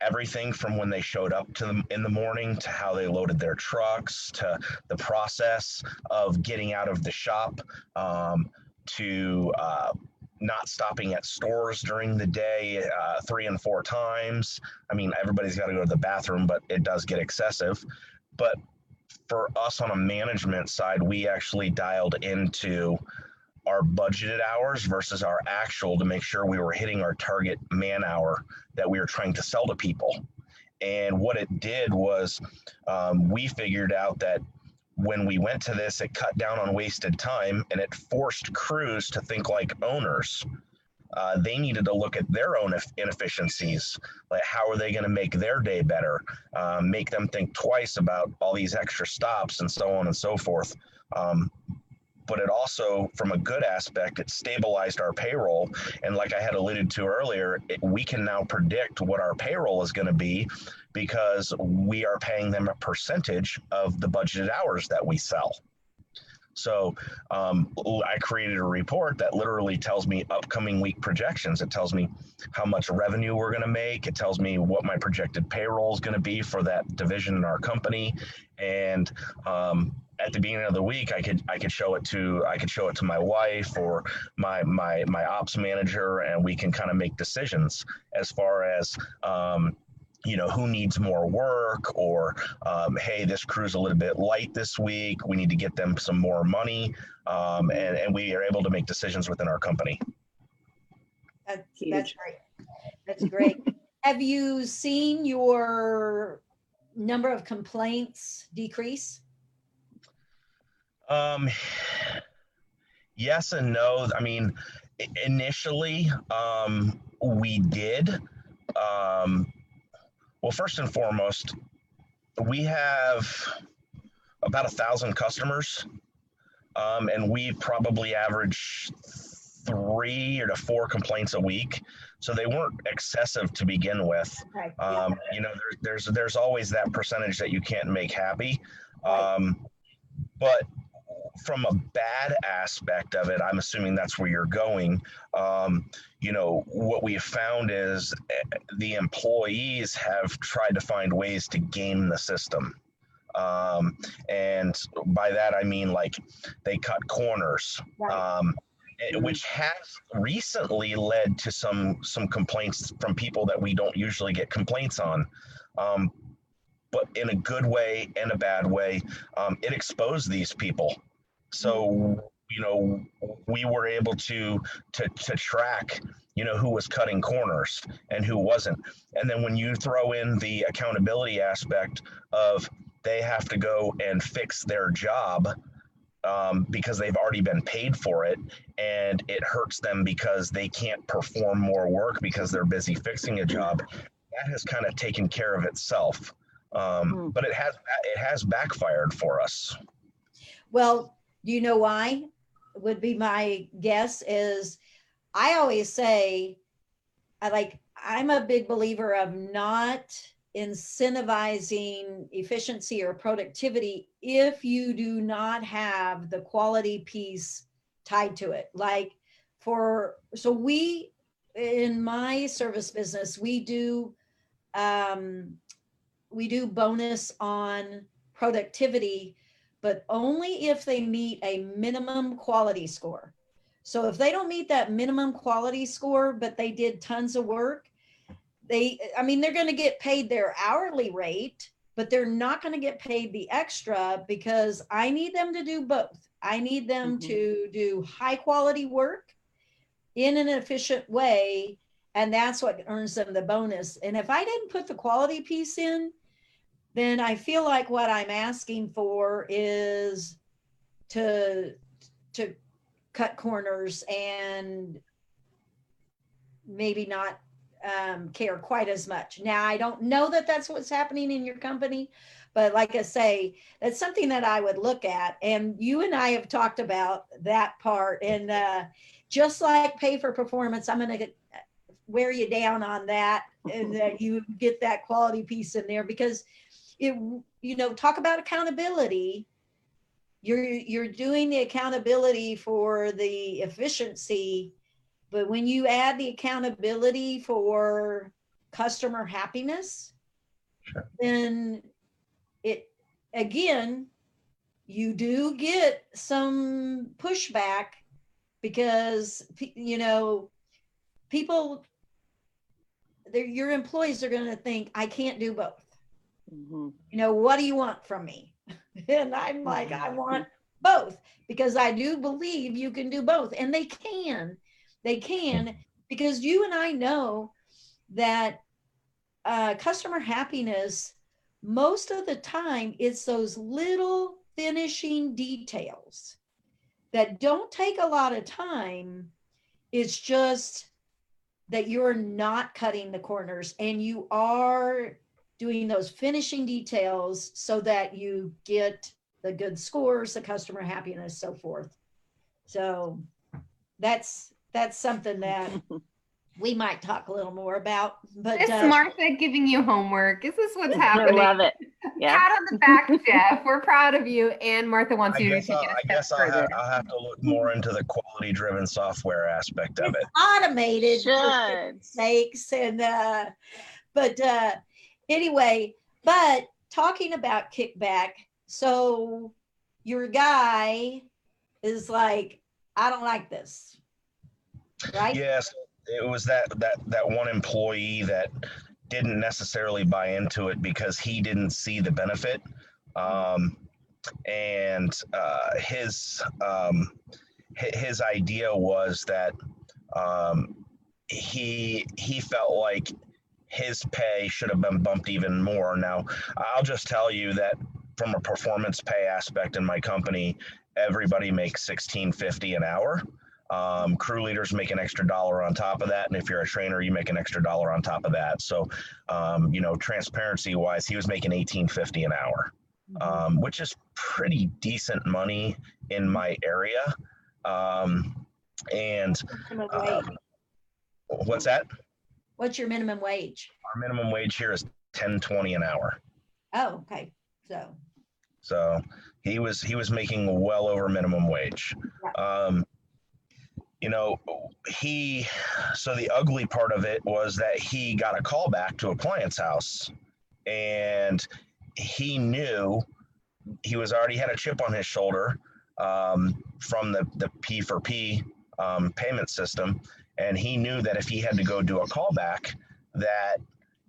everything from when they showed up to them in the morning to how they loaded their trucks to the process of getting out of the shop um, to uh, not stopping at stores during the day uh, three and four times. I mean, everybody's got to go to the bathroom, but it does get excessive. But for us on a management side, we actually dialed into our budgeted hours versus our actual to make sure we were hitting our target man hour that we were trying to sell to people. And what it did was um, we figured out that when we went to this, it cut down on wasted time and it forced crews to think like owners. Uh, they needed to look at their own inefficiencies. Like, how are they going to make their day better? Um, make them think twice about all these extra stops and so on and so forth. Um, but it also, from a good aspect, it stabilized our payroll. And like I had alluded to earlier, it, we can now predict what our payroll is going to be because we are paying them a percentage of the budgeted hours that we sell. So um, I created a report that literally tells me upcoming week projections. It tells me how much revenue we're going to make. It tells me what my projected payroll is going to be for that division in our company, and um, at the beginning of the week i could i could show it to i could show it to my wife or my my my ops manager and we can kind of make decisions as far as um, you know who needs more work or um, hey this crew's a little bit light this week. We need to get them some more money. Um, and, and we are able to make decisions within our company. That's, that's great. That's great. Have you seen your number of complaints decrease? Um yes and no. I mean initially um we did. Um well, first and foremost, we have about a thousand customers, um, and we probably average three or to four complaints a week. So they weren't excessive to begin with. Right. Um, you know, there, there's there's always that percentage that you can't make happy, um, but from a bad aspect of it, I'm assuming that's where you're going. Um, you know, what we have found is eh, the employees have tried to find ways to game the system. Um, and by that, I mean like they cut corners. Um, eh, which has recently led to some some complaints from people that we don't usually get complaints on. Um, but in a good way and a bad way, um, it exposed these people so you know we were able to to to track you know, who was cutting corners and who wasn't. And then when you throw in the accountability aspect of they have to go and fix their job um, because they've already been paid for it and it hurts them because they can't perform more work because they're busy fixing a job that has kind of taken care of itself um, Hmm. but it has it has backfired for us Well, do you know why? Would be my guess is I always say I like I'm a big believer of not incentivizing efficiency or productivity if you do not have the quality piece tied to it. Like for so we in my service business we do um we do bonus on productivity but only if they meet a minimum quality score. So if they don't meet that minimum quality score, but they did tons of work, they, I mean, they're going to get paid their hourly rate, but they're not going to get paid the extra because I need them to do both. I need them Mhm. to do high quality work in an efficient way. And that's what earns them the bonus. And if I didn't put the quality piece in, then I feel like what I'm asking for is to to cut corners and maybe not um, care quite as much. Now I don't know that that's what's happening in your company, but like I say, that's something that I would look at. And you and I have talked about that part. And uh, just like pay for performance, I'm going to wear you down on that, and that you get that quality piece in there because it you know talk about accountability you're you're doing the accountability for the efficiency but when you add the accountability for customer happiness Sure. then it again you do get some pushback because you know people your employees are going to think i can't do both Mhm. you know, what do you want from me? And I'm like, I Mm-hmm. want both because I do believe you can do both. And they can. They can because you and I know that uh, customer happiness, most of the time, it's those little finishing details that don't take a lot of time. It's just that you're not cutting the corners and you are doing those finishing details so that you get the good scores, the customer happiness, so forth. So that's that's something that we might talk a little more about. But Is uh, Martha giving you homework? Is this what's happening? I love it. Yeah. Pat on the back, Jeff. We're proud of you. And Martha wants I you to guess, take I'll, it a I step guess I'll, have, I'll have to look more into the quality driven software aspect of it. automated for Should. goodness sakes and uh but uh anyway but talking about kickback so your guy is like i don't like this right? Yes, it was that that that one employee that didn't necessarily buy into it because he didn't see the benefit, um, and uh, his um, his idea was that um, he he felt like his pay should have been bumped even more. Now, I'll just tell you that from a performance pay aspect in my company, everybody makes sixteen fifty an hour. Um, crew leaders make an extra dollar on top of that, and if you're a trainer, you make an extra dollar on top of that. So, um, you know, transparency wise, he was making eighteen fifty an hour, um, which is pretty decent money in my area. Um, and uh, what's that? What's your minimum wage Our minimum wage here is ten twenty an hour. oh okay so So he was he was making well over minimum wage. Um, you know, he so the ugly part of it was that he got a call back to a client's house and he knew he was already had a chip on his shoulder um, from the, the P for P um, payment system. And he knew that if he had to go do a callback, that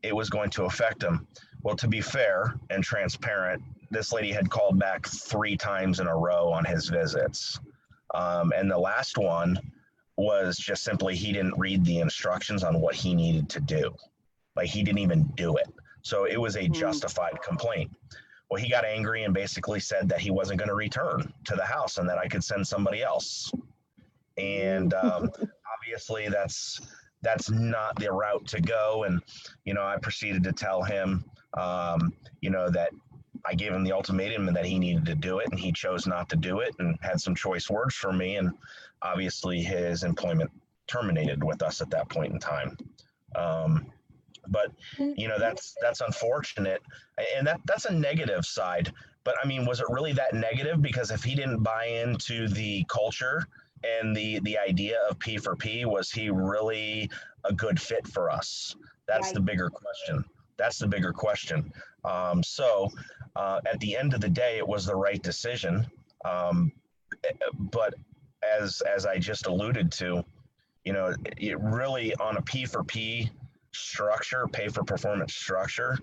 it was going to affect him. Well, to be fair and transparent, this lady had called back three times in a row on his visits. Um, and the last one, was just simply he didn't read the instructions on what he needed to do. Like he didn't even do it. So it was a Hmm. justified complaint. Well, he got angry and basically said that he wasn't going to return to the house and that I could send somebody else. And um, obviously, that's that's not the route to go. And you know, I proceeded to tell him, um, you know, that I gave him the ultimatum and that he needed to do it, and he chose not to do it, and had some choice words for me. And obviously, his employment terminated with us at that point in time. Um, but you know that's that's unfortunate and that that's a negative side but i mean was it really that negative because if he didn't buy into the culture and the the idea of p for p was he really a good fit for us. That's the bigger question. That's the bigger question. Um, so uh, at the end of the day it was the right decision. Um, but as as i just alluded to you know it really on a p for p structure, pay for performance structure,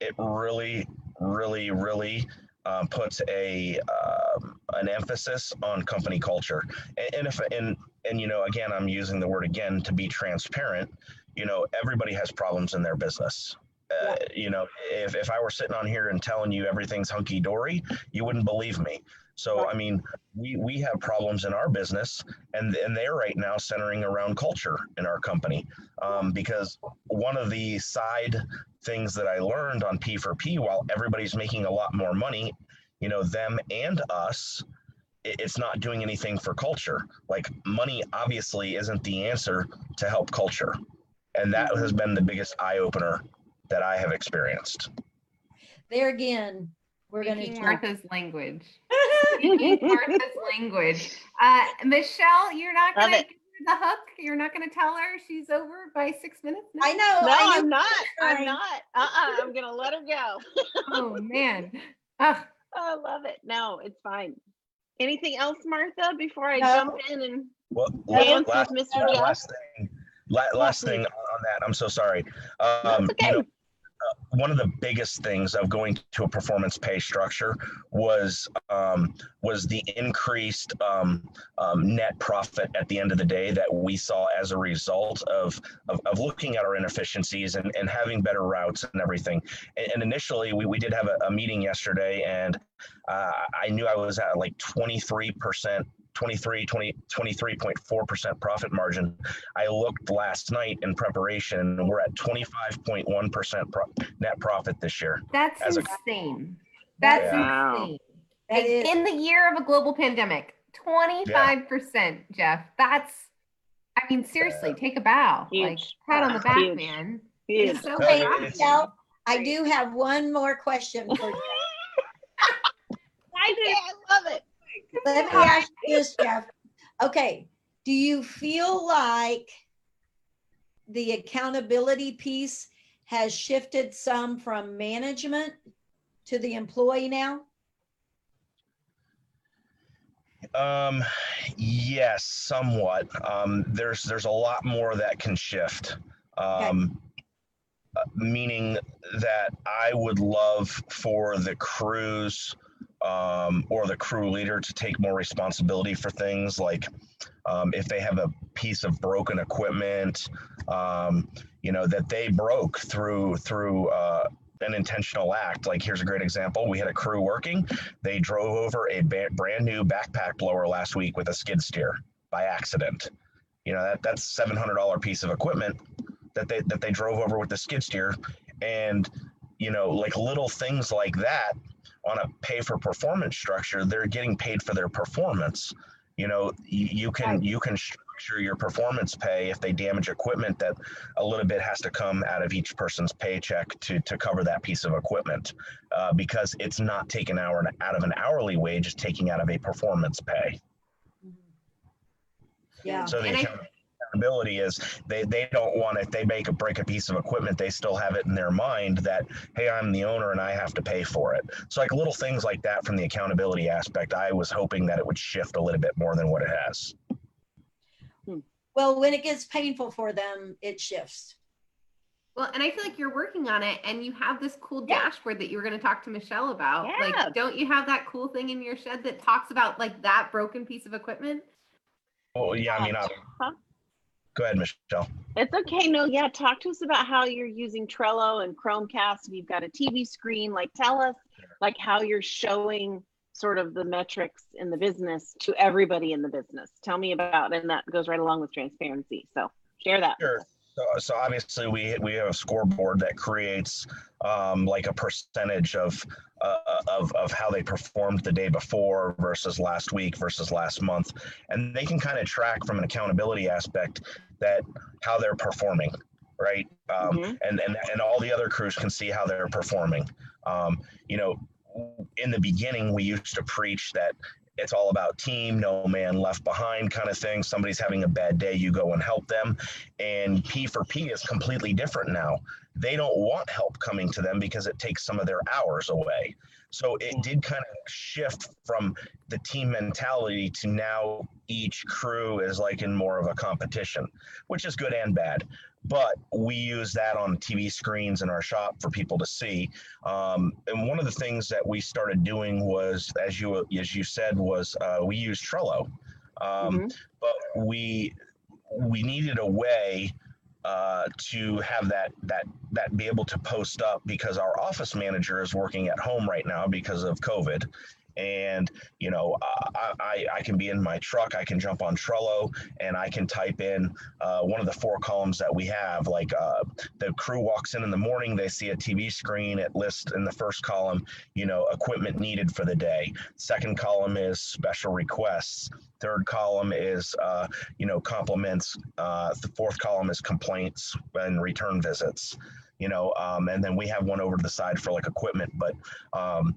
it really, really, really um, puts a um, an emphasis on company culture. And, and if and and you know, again, I'm using the word again to be transparent. You know, everybody has problems in their business. Uh, you know, if, if I were sitting on here and telling you everything's hunky dory, you wouldn't believe me. So, I mean, we, we have problems in our business, and, and they're right now centering around culture in our company. Um, because one of the side things that I learned on P for P, while everybody's making a lot more money, you know, them and us, it's not doing anything for culture. Like money obviously isn't the answer to help culture. And that has been the biggest eye opener that I have experienced. There again, we're going Speaking to. Martha's language. Speaking Martha's language. Uh, Michelle, you're not going to give her the hook. You're not going to tell her she's over by six minutes. now? I know. No, I I'm not. I'm not. Uh-uh. I'm gonna let her go. Oh man. Ugh. I love it. No, it's fine. Anything else, Martha, before I No. jump in and Well, dance last, with Mr. Jeff? last thing, la- last thing on that, I'm so sorry. Um, That's you okay. know, uh, one of the biggest things of going to a performance pay structure was um, was the increased um, um, net profit at the end of the day that we saw as a result of of, of looking at our inefficiencies and, and having better routes and everything. And, and initially, we, we did have a, a meeting yesterday, and uh, I knew I was at like 23 percent 23 20 23.4% profit margin i looked last night in preparation and we're at 25.1% pro- net profit this year That's As a- insane. That's Wow. insane. That is- In the year of a global pandemic, 25%, Jeff. That's, I mean, seriously, take a bow. Like, pat on the back, Huge. man. Huge. It's so No, Hey, it- proud of it's- you. Michelle, I do have one more question for you. I do. I love it. Let me ask you this, Jeff. Okay, do you feel like the accountability piece has shifted some from management to the employee now? um yes somewhat um there's there's a lot more that can shift um uh, meaning that i would love for the crews um, or the crew leader to take more responsibility for things like um, if they have a piece of broken equipment um, you know that they broke through through uh, an intentional act. Like here's a great example. We had a crew working. They drove over a ba- brand new backpack blower last week with a skid steer by accident. You know that that's $700 piece of equipment that they that they drove over with the skid steer. And you know like little things like that on a pay for performance structure they're getting paid for their performance you know you, you can Right. you can structure your performance pay if they damage equipment that a little bit has to come out of each person's paycheck to to cover that piece of equipment uh, because it's not taken hour out of an hourly wage it's taking out of a performance pay Yeah. so the And I- accountability is they, they don't want if they make a break a piece of equipment, they still have it in their mind that, hey, I'm the owner and I have to pay for it. So like little things like that from the accountability aspect, I was hoping that it would shift a little bit more than what it has. Hmm. Well, when it gets painful for them, it shifts. Well, and I feel like you're working on it and you have this cool Yeah. dashboard that you were going to talk to Michelle about. Yeah. Like, don't you have that cool thing in your shed that talks about like that broken piece of equipment? well, yeah, I mean, I, Huh? Go ahead, Michelle. It's okay. No, yeah. Talk to us about how you're using Trello and Chromecast. And you've got a TV screen. Like, tell us, like, how you're showing sort of the metrics in the business to everybody in the business. Tell me about, and that goes right along with transparency. So share that. Sure. So, so obviously we we have a scoreboard that creates um, like a percentage of, uh, of of how they performed the day before versus last week versus last month, and they can kind of track from an accountability aspect that how they're performing, right? Um, Mhm. And and and all the other crews can see how they're performing. Um, you know, in the beginning we used to preach that it's all about team, no man left behind kind of thing. Somebody's having a bad day, you go and help them. And P for P is completely different now. They don't want help coming to them because it takes some of their hours away. So it mm. did kind of shift from the team mentality to now each crew is like in more of a competition, which is good and bad. But we use that on TV screens in our shop for people to see. Um, and one of the things that we started doing was, as you as you said, was uh, we use Trello. Um, Mhm. but we we needed a way uh, to have that that that be able to post up because our office manager is working at home right now because of COVID. And you know, I, I I can be in my truck. I can jump on Trello and I can type in uh, one of the four columns that we have. Like uh, the crew walks in in the morning, they see a TV screen. It lists in the first column, you know, equipment needed for the day. Second column is special requests. Third column is uh, you know compliments. Uh, the fourth column is complaints and return visits. You know, um, and then we have one over to the side for like equipment, but um,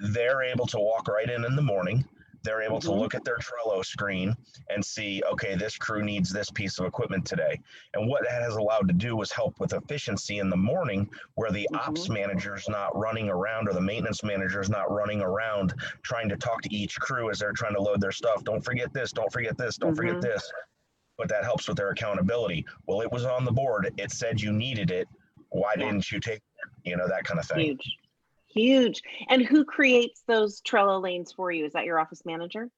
they're able to walk right in in the morning. They're able to Mhm. look at their Trello screen and see, okay, this crew needs this piece of equipment today. And what that has allowed to do was help with efficiency in the morning, where the ops manager's not running around or the maintenance manager's not running around trying to talk to each crew as they're trying to load their stuff. Don't forget this, don't forget this, don't forget Mhm. this. But that helps with their accountability. Well, it was on the board. It said you needed it. Why Yeah. didn't you take it? You know, that kind of thing. Huge. Huge. And who creates those Trello lanes for you? Is that your office manager?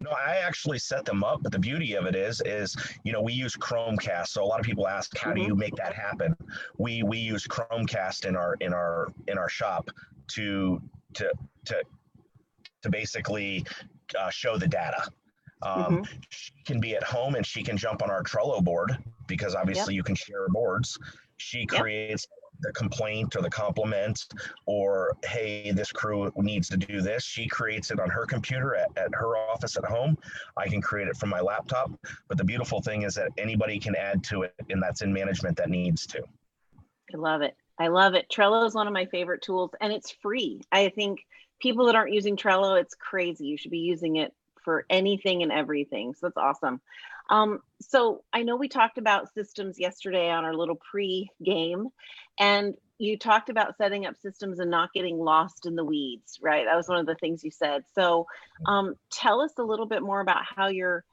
No, I actually set them up, but the beauty of it is, is you know, we use Chromecast. So a lot of people ask, how do Mhm. you make that happen? We we use Chromecast in our in our in our shop to to to to basically uh, show the data. Um, She can be at home and she can jump on our Trello board because obviously you can share boards. She creates the complaint or the compliment or hey this crew needs to do this she creates it on her computer at, at her office at home i can create it from my laptop but the beautiful thing is that anybody can add to it and that's in management that needs to I love it. I love it. Trello is one of my favorite tools and it's free. I think people that aren't using Trello, it's crazy. You should be using it for anything and everything. So that's awesome. Um, so I know we talked about systems yesterday on our little pre game, and you talked about setting up systems and not getting lost in the weeds, right? That was one of the things you said. So um, tell us a little bit more about how you're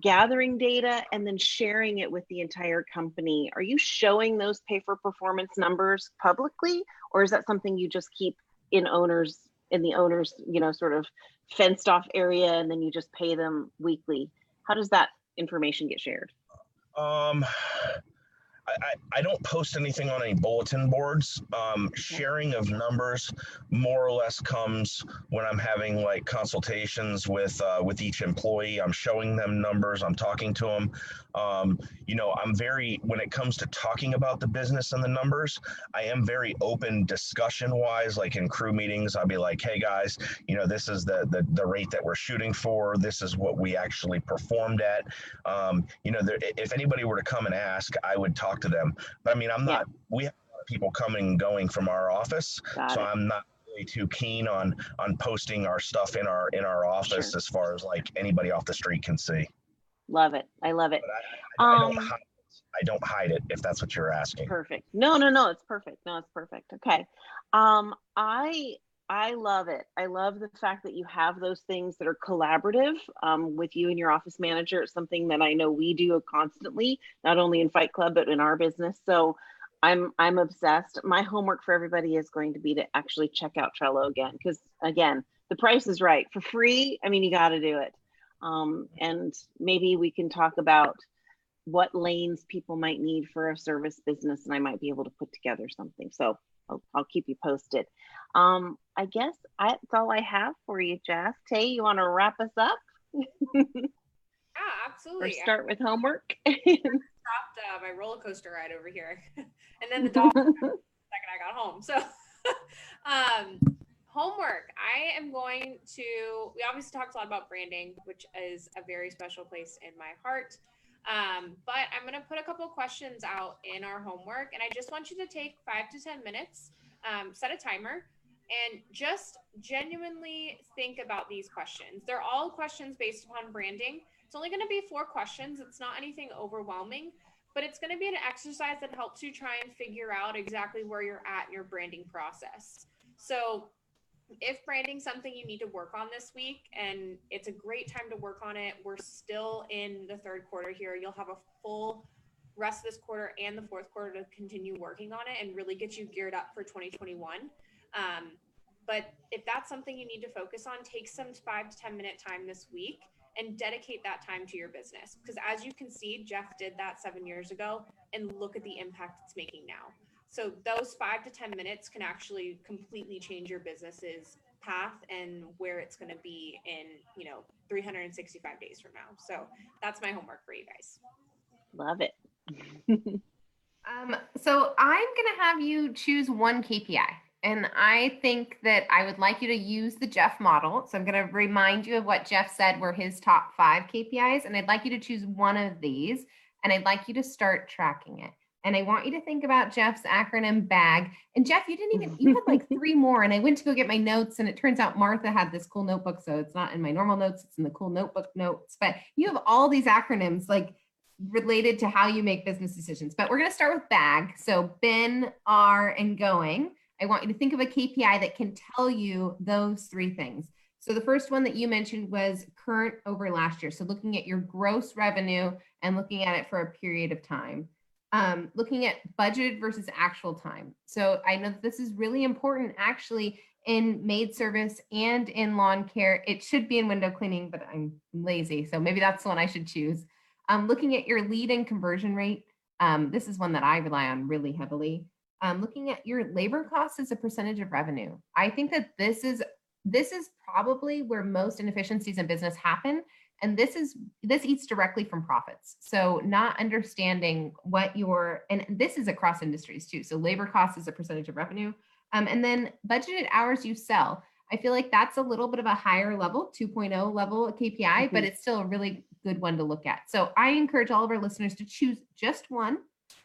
gathering data and then sharing it with the entire company. Are you showing those pay for performance numbers publicly, or is that something you just keep in owners in the owners, you know, sort of fenced off area, and then you just pay them weekly? How does that information get shared? Um, I, I, don't post anything on any bulletin boards. Um, sharing of numbers more or less comes when I'm having like consultations with uh, with each employee. I'm showing them numbers. I'm talking to them. Um, you know, I'm very when it comes to talking about the business and the numbers. I am very open discussion wise. Like in crew meetings, I'll be like, "Hey guys, you know, this is the the, the rate that we're shooting for. This is what we actually performed at." Um, you know, there, if anybody were to come and ask, I would talk to them. But I mean, I'm Yeah. not. We have a lot of people coming and going from our office, Got so it. I'm not really too keen on on posting our stuff in our in our office Sure. as far as like anybody off the street can see. Love it. I love it. But I, I, I don't Um, hide it. I don't hide it if that's what you're asking. Perfect. No, no, no, it's perfect. No, it's perfect. Okay. Um, I I love it. I love the fact that you have those things that are collaborative um, with you and your office manager. It's something that I know we do constantly, not only in Fight Club but in our business. So I'm I'm obsessed. My homework for everybody is going to be to actually check out Trello again because again, the price is right for free. I mean, you got to do it. Um, and maybe we can talk about what lanes people might need for a service business and I might be able to put together something. So I'll, I'll keep you posted. Um, I guess I, that's all I have for you, Jess. Tay, you want to wrap us up Yeah, absolutely. or start with homework? stopped uh, my roller coaster ride over here, and then the dog the second I got home. So, um, homework. I am going to. We obviously talked a lot about branding, which is a very special place in my heart. Um, but I'm going to put a couple questions out in our homework, and I just want you to take five to ten minutes, um, set a timer, and just genuinely think about these questions. They're all questions based upon branding. It's only going to be four questions. It's not anything overwhelming, but it's going to be an exercise that helps you try and figure out exactly where you're at in your branding process. So, if branding's something you need to work on this week and it's a great time to work on it, we're still in the third quarter here. You'll have a full rest of this quarter and the fourth quarter to continue working on it and really get you geared up for 2021. Um, but if that's something you need to focus on, take some five to 10 minute time this week and dedicate that time to your business. Because as you can see, Jeff did that seven years ago and look at the impact it's making now. So those five to 10 minutes can actually completely change your business's path and where it's going to be in, you know, 365 days from now. So that's my homework for you guys. Love it. Um, so I'm going to have you choose one KPI. And I think that I would like you to use the Jeff model. So I'm going to remind you of what Jeff said were his top five KPIs. And I'd like you to choose one of these and I'd like you to start tracking it. And I want you to think about Jeff's acronym BAG. And Jeff, you didn't even, you had like three more. And I went to go get my notes. And it turns out Martha had this cool notebook. So it's not in my normal notes, it's in the cool notebook notes. But you have all these acronyms like related to how you make business decisions. But we're going to start with BAG. So been, are, and going. I want you to think of a KPI that can tell you those three things. So the first one that you mentioned was current over last year. So looking at your gross revenue and looking at it for a period of time. Um, looking at budgeted versus actual time. So I know this is really important actually in maid service and in lawn care. It should be in window cleaning, but I'm lazy. So maybe that's the one I should choose. Um, looking at your lead and conversion rate. Um, this is one that I rely on really heavily um, looking at your labor costs as a percentage of revenue. I think that this is this is probably where most inefficiencies in business happen. And this is this eats directly from profits. So not understanding what your and this is across industries too. So labor costs as a percentage of revenue. Um, and then budgeted hours you sell. I feel like that's a little bit of a higher level, 2.0 level KPI, mm-hmm. but it's still a really good one to look at. So I encourage all of our listeners to choose just one.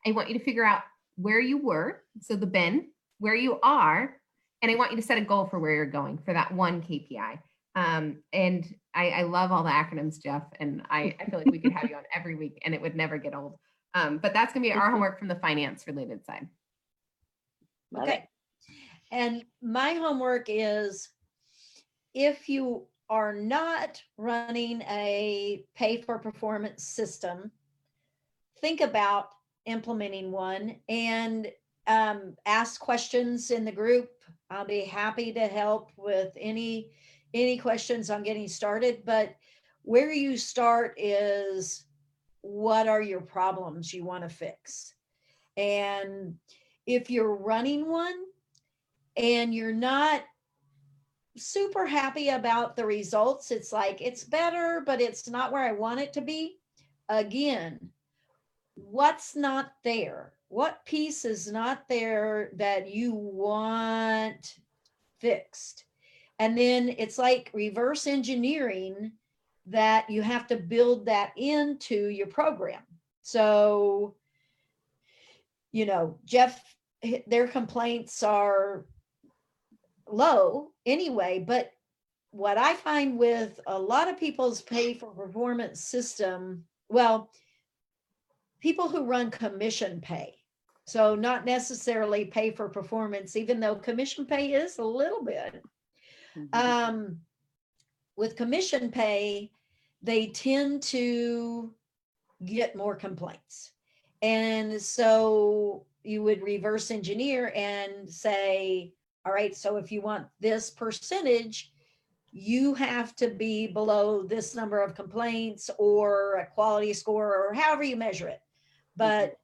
I want you to figure out where you were, so the bin, where you are, and I want you to set a goal for where you're going for that one KPI. Um, and I, I love all the acronyms, Jeff, and I, I feel like we could have you on every week and it would never get old. Um, but that's going to be our homework from the finance related side. Okay. And my homework is if you are not running a pay for performance system, think about implementing one and um, ask questions in the group. I'll be happy to help with any any questions on getting started. But where you start is what are your problems you want to fix? And if you're running one and you're not super happy about the results, it's like it's better, but it's not where I want it to be. Again, what's not there? What piece is not there that you want fixed? And then it's like reverse engineering that you have to build that into your program. So, you know, Jeff, their complaints are low anyway, but what I find with a lot of people's pay for performance system, well, people who run commission pay. So not necessarily pay for performance, even though commission pay is a little bit. Mm-hmm. Um, with commission pay, they tend to get more complaints. And so you would reverse engineer and say, all right, so if you want this percentage, you have to be below this number of complaints or a quality score or however you measure it. But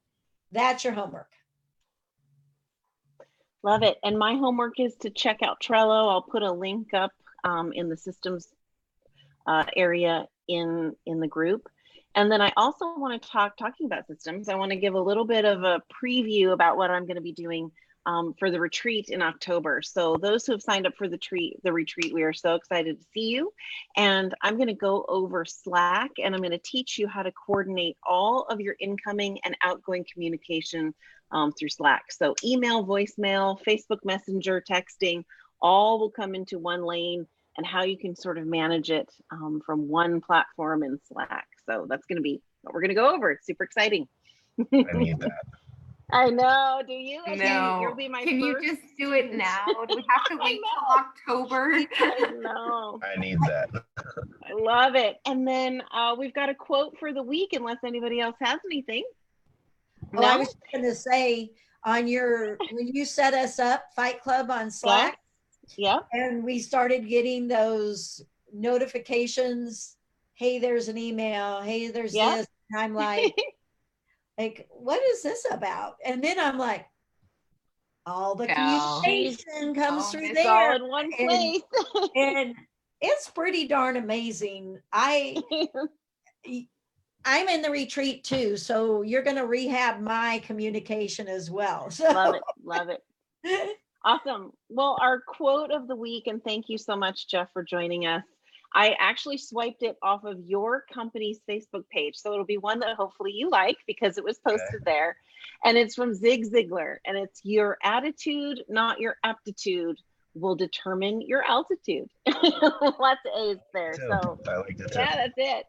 that's your homework. Love it. And my homework is to check out Trello. I'll put a link up um, in the systems uh, area in in the group. And then I also want to talk talking about systems. I want to give a little bit of a preview about what I'm going to be doing um, for the retreat in October. So those who have signed up for the treat, the retreat, we are so excited to see you. And I'm going to go over Slack and I'm going to teach you how to coordinate all of your incoming and outgoing communication um, through Slack. So email, voicemail, Facebook Messenger, texting, all will come into one lane and how you can sort of manage it um, from one platform in Slack. So that's going to be what we're going to go over. It's super exciting. I need that. I know. Do you? Okay, No. You'll be my Can you just do it now? Do we have to wait till October? No, I need that. I love it. And then uh, we've got a quote for the week, unless anybody else has anything. Oh, I was going to say on your, when you set us up, Fight Club on Slack, yeah, and we started getting those notifications. Hey, there's an email. Hey, there's Yeah. this. And I'm like, like, what is this about? And then I'm like, all the Yeah. communication comes Oh, through It's all there. in one And- place. and it's pretty darn amazing. I I'm in the retreat too, so you're going to rehab my communication as well. So love it. Love it. Awesome. Well, our quote of the week, and thank you so much, Jeff, for joining us. I actually swiped it off of your company's Facebook page. So it'll be one that hopefully you like because it was posted there. And it's from Zig Ziglar. And it's your attitude, not your aptitude, will determine your altitude. Lots of A's there. So I like that too. yeah, that's it.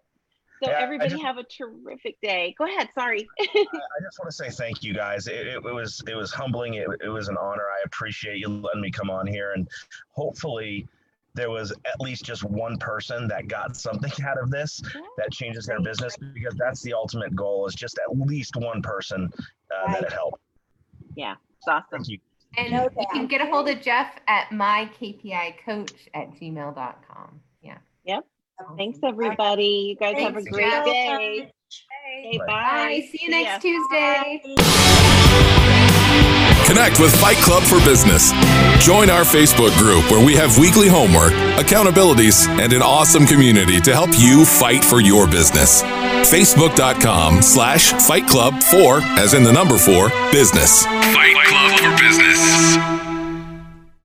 So Yeah, everybody just- have a terrific day. Go ahead. Sorry. I just want to say thank you guys. It, it, it was it was humbling. It, it was an honor. I appreciate you letting me come on here, and hopefully there was at least just one person that got something out of this that changes their business because that's the ultimate goal is just at least one person uh, that it helped. Yeah, it's awesome. Thank you. And No you can get a hold of Jeff at mykpicoach at gmail.com. Yeah. Yeah. Thanks, everybody. You guys have a great Jeff. day. Okay, Bye. bye. Bye. See you ya. next Tuesday. Connect with Fight Club for Business. Join our Facebook group where we have weekly homework, accountabilities, and an awesome community to help you fight for your business. Facebook.com slash Fight Club for, as in the number four, business. Fight Club for Business.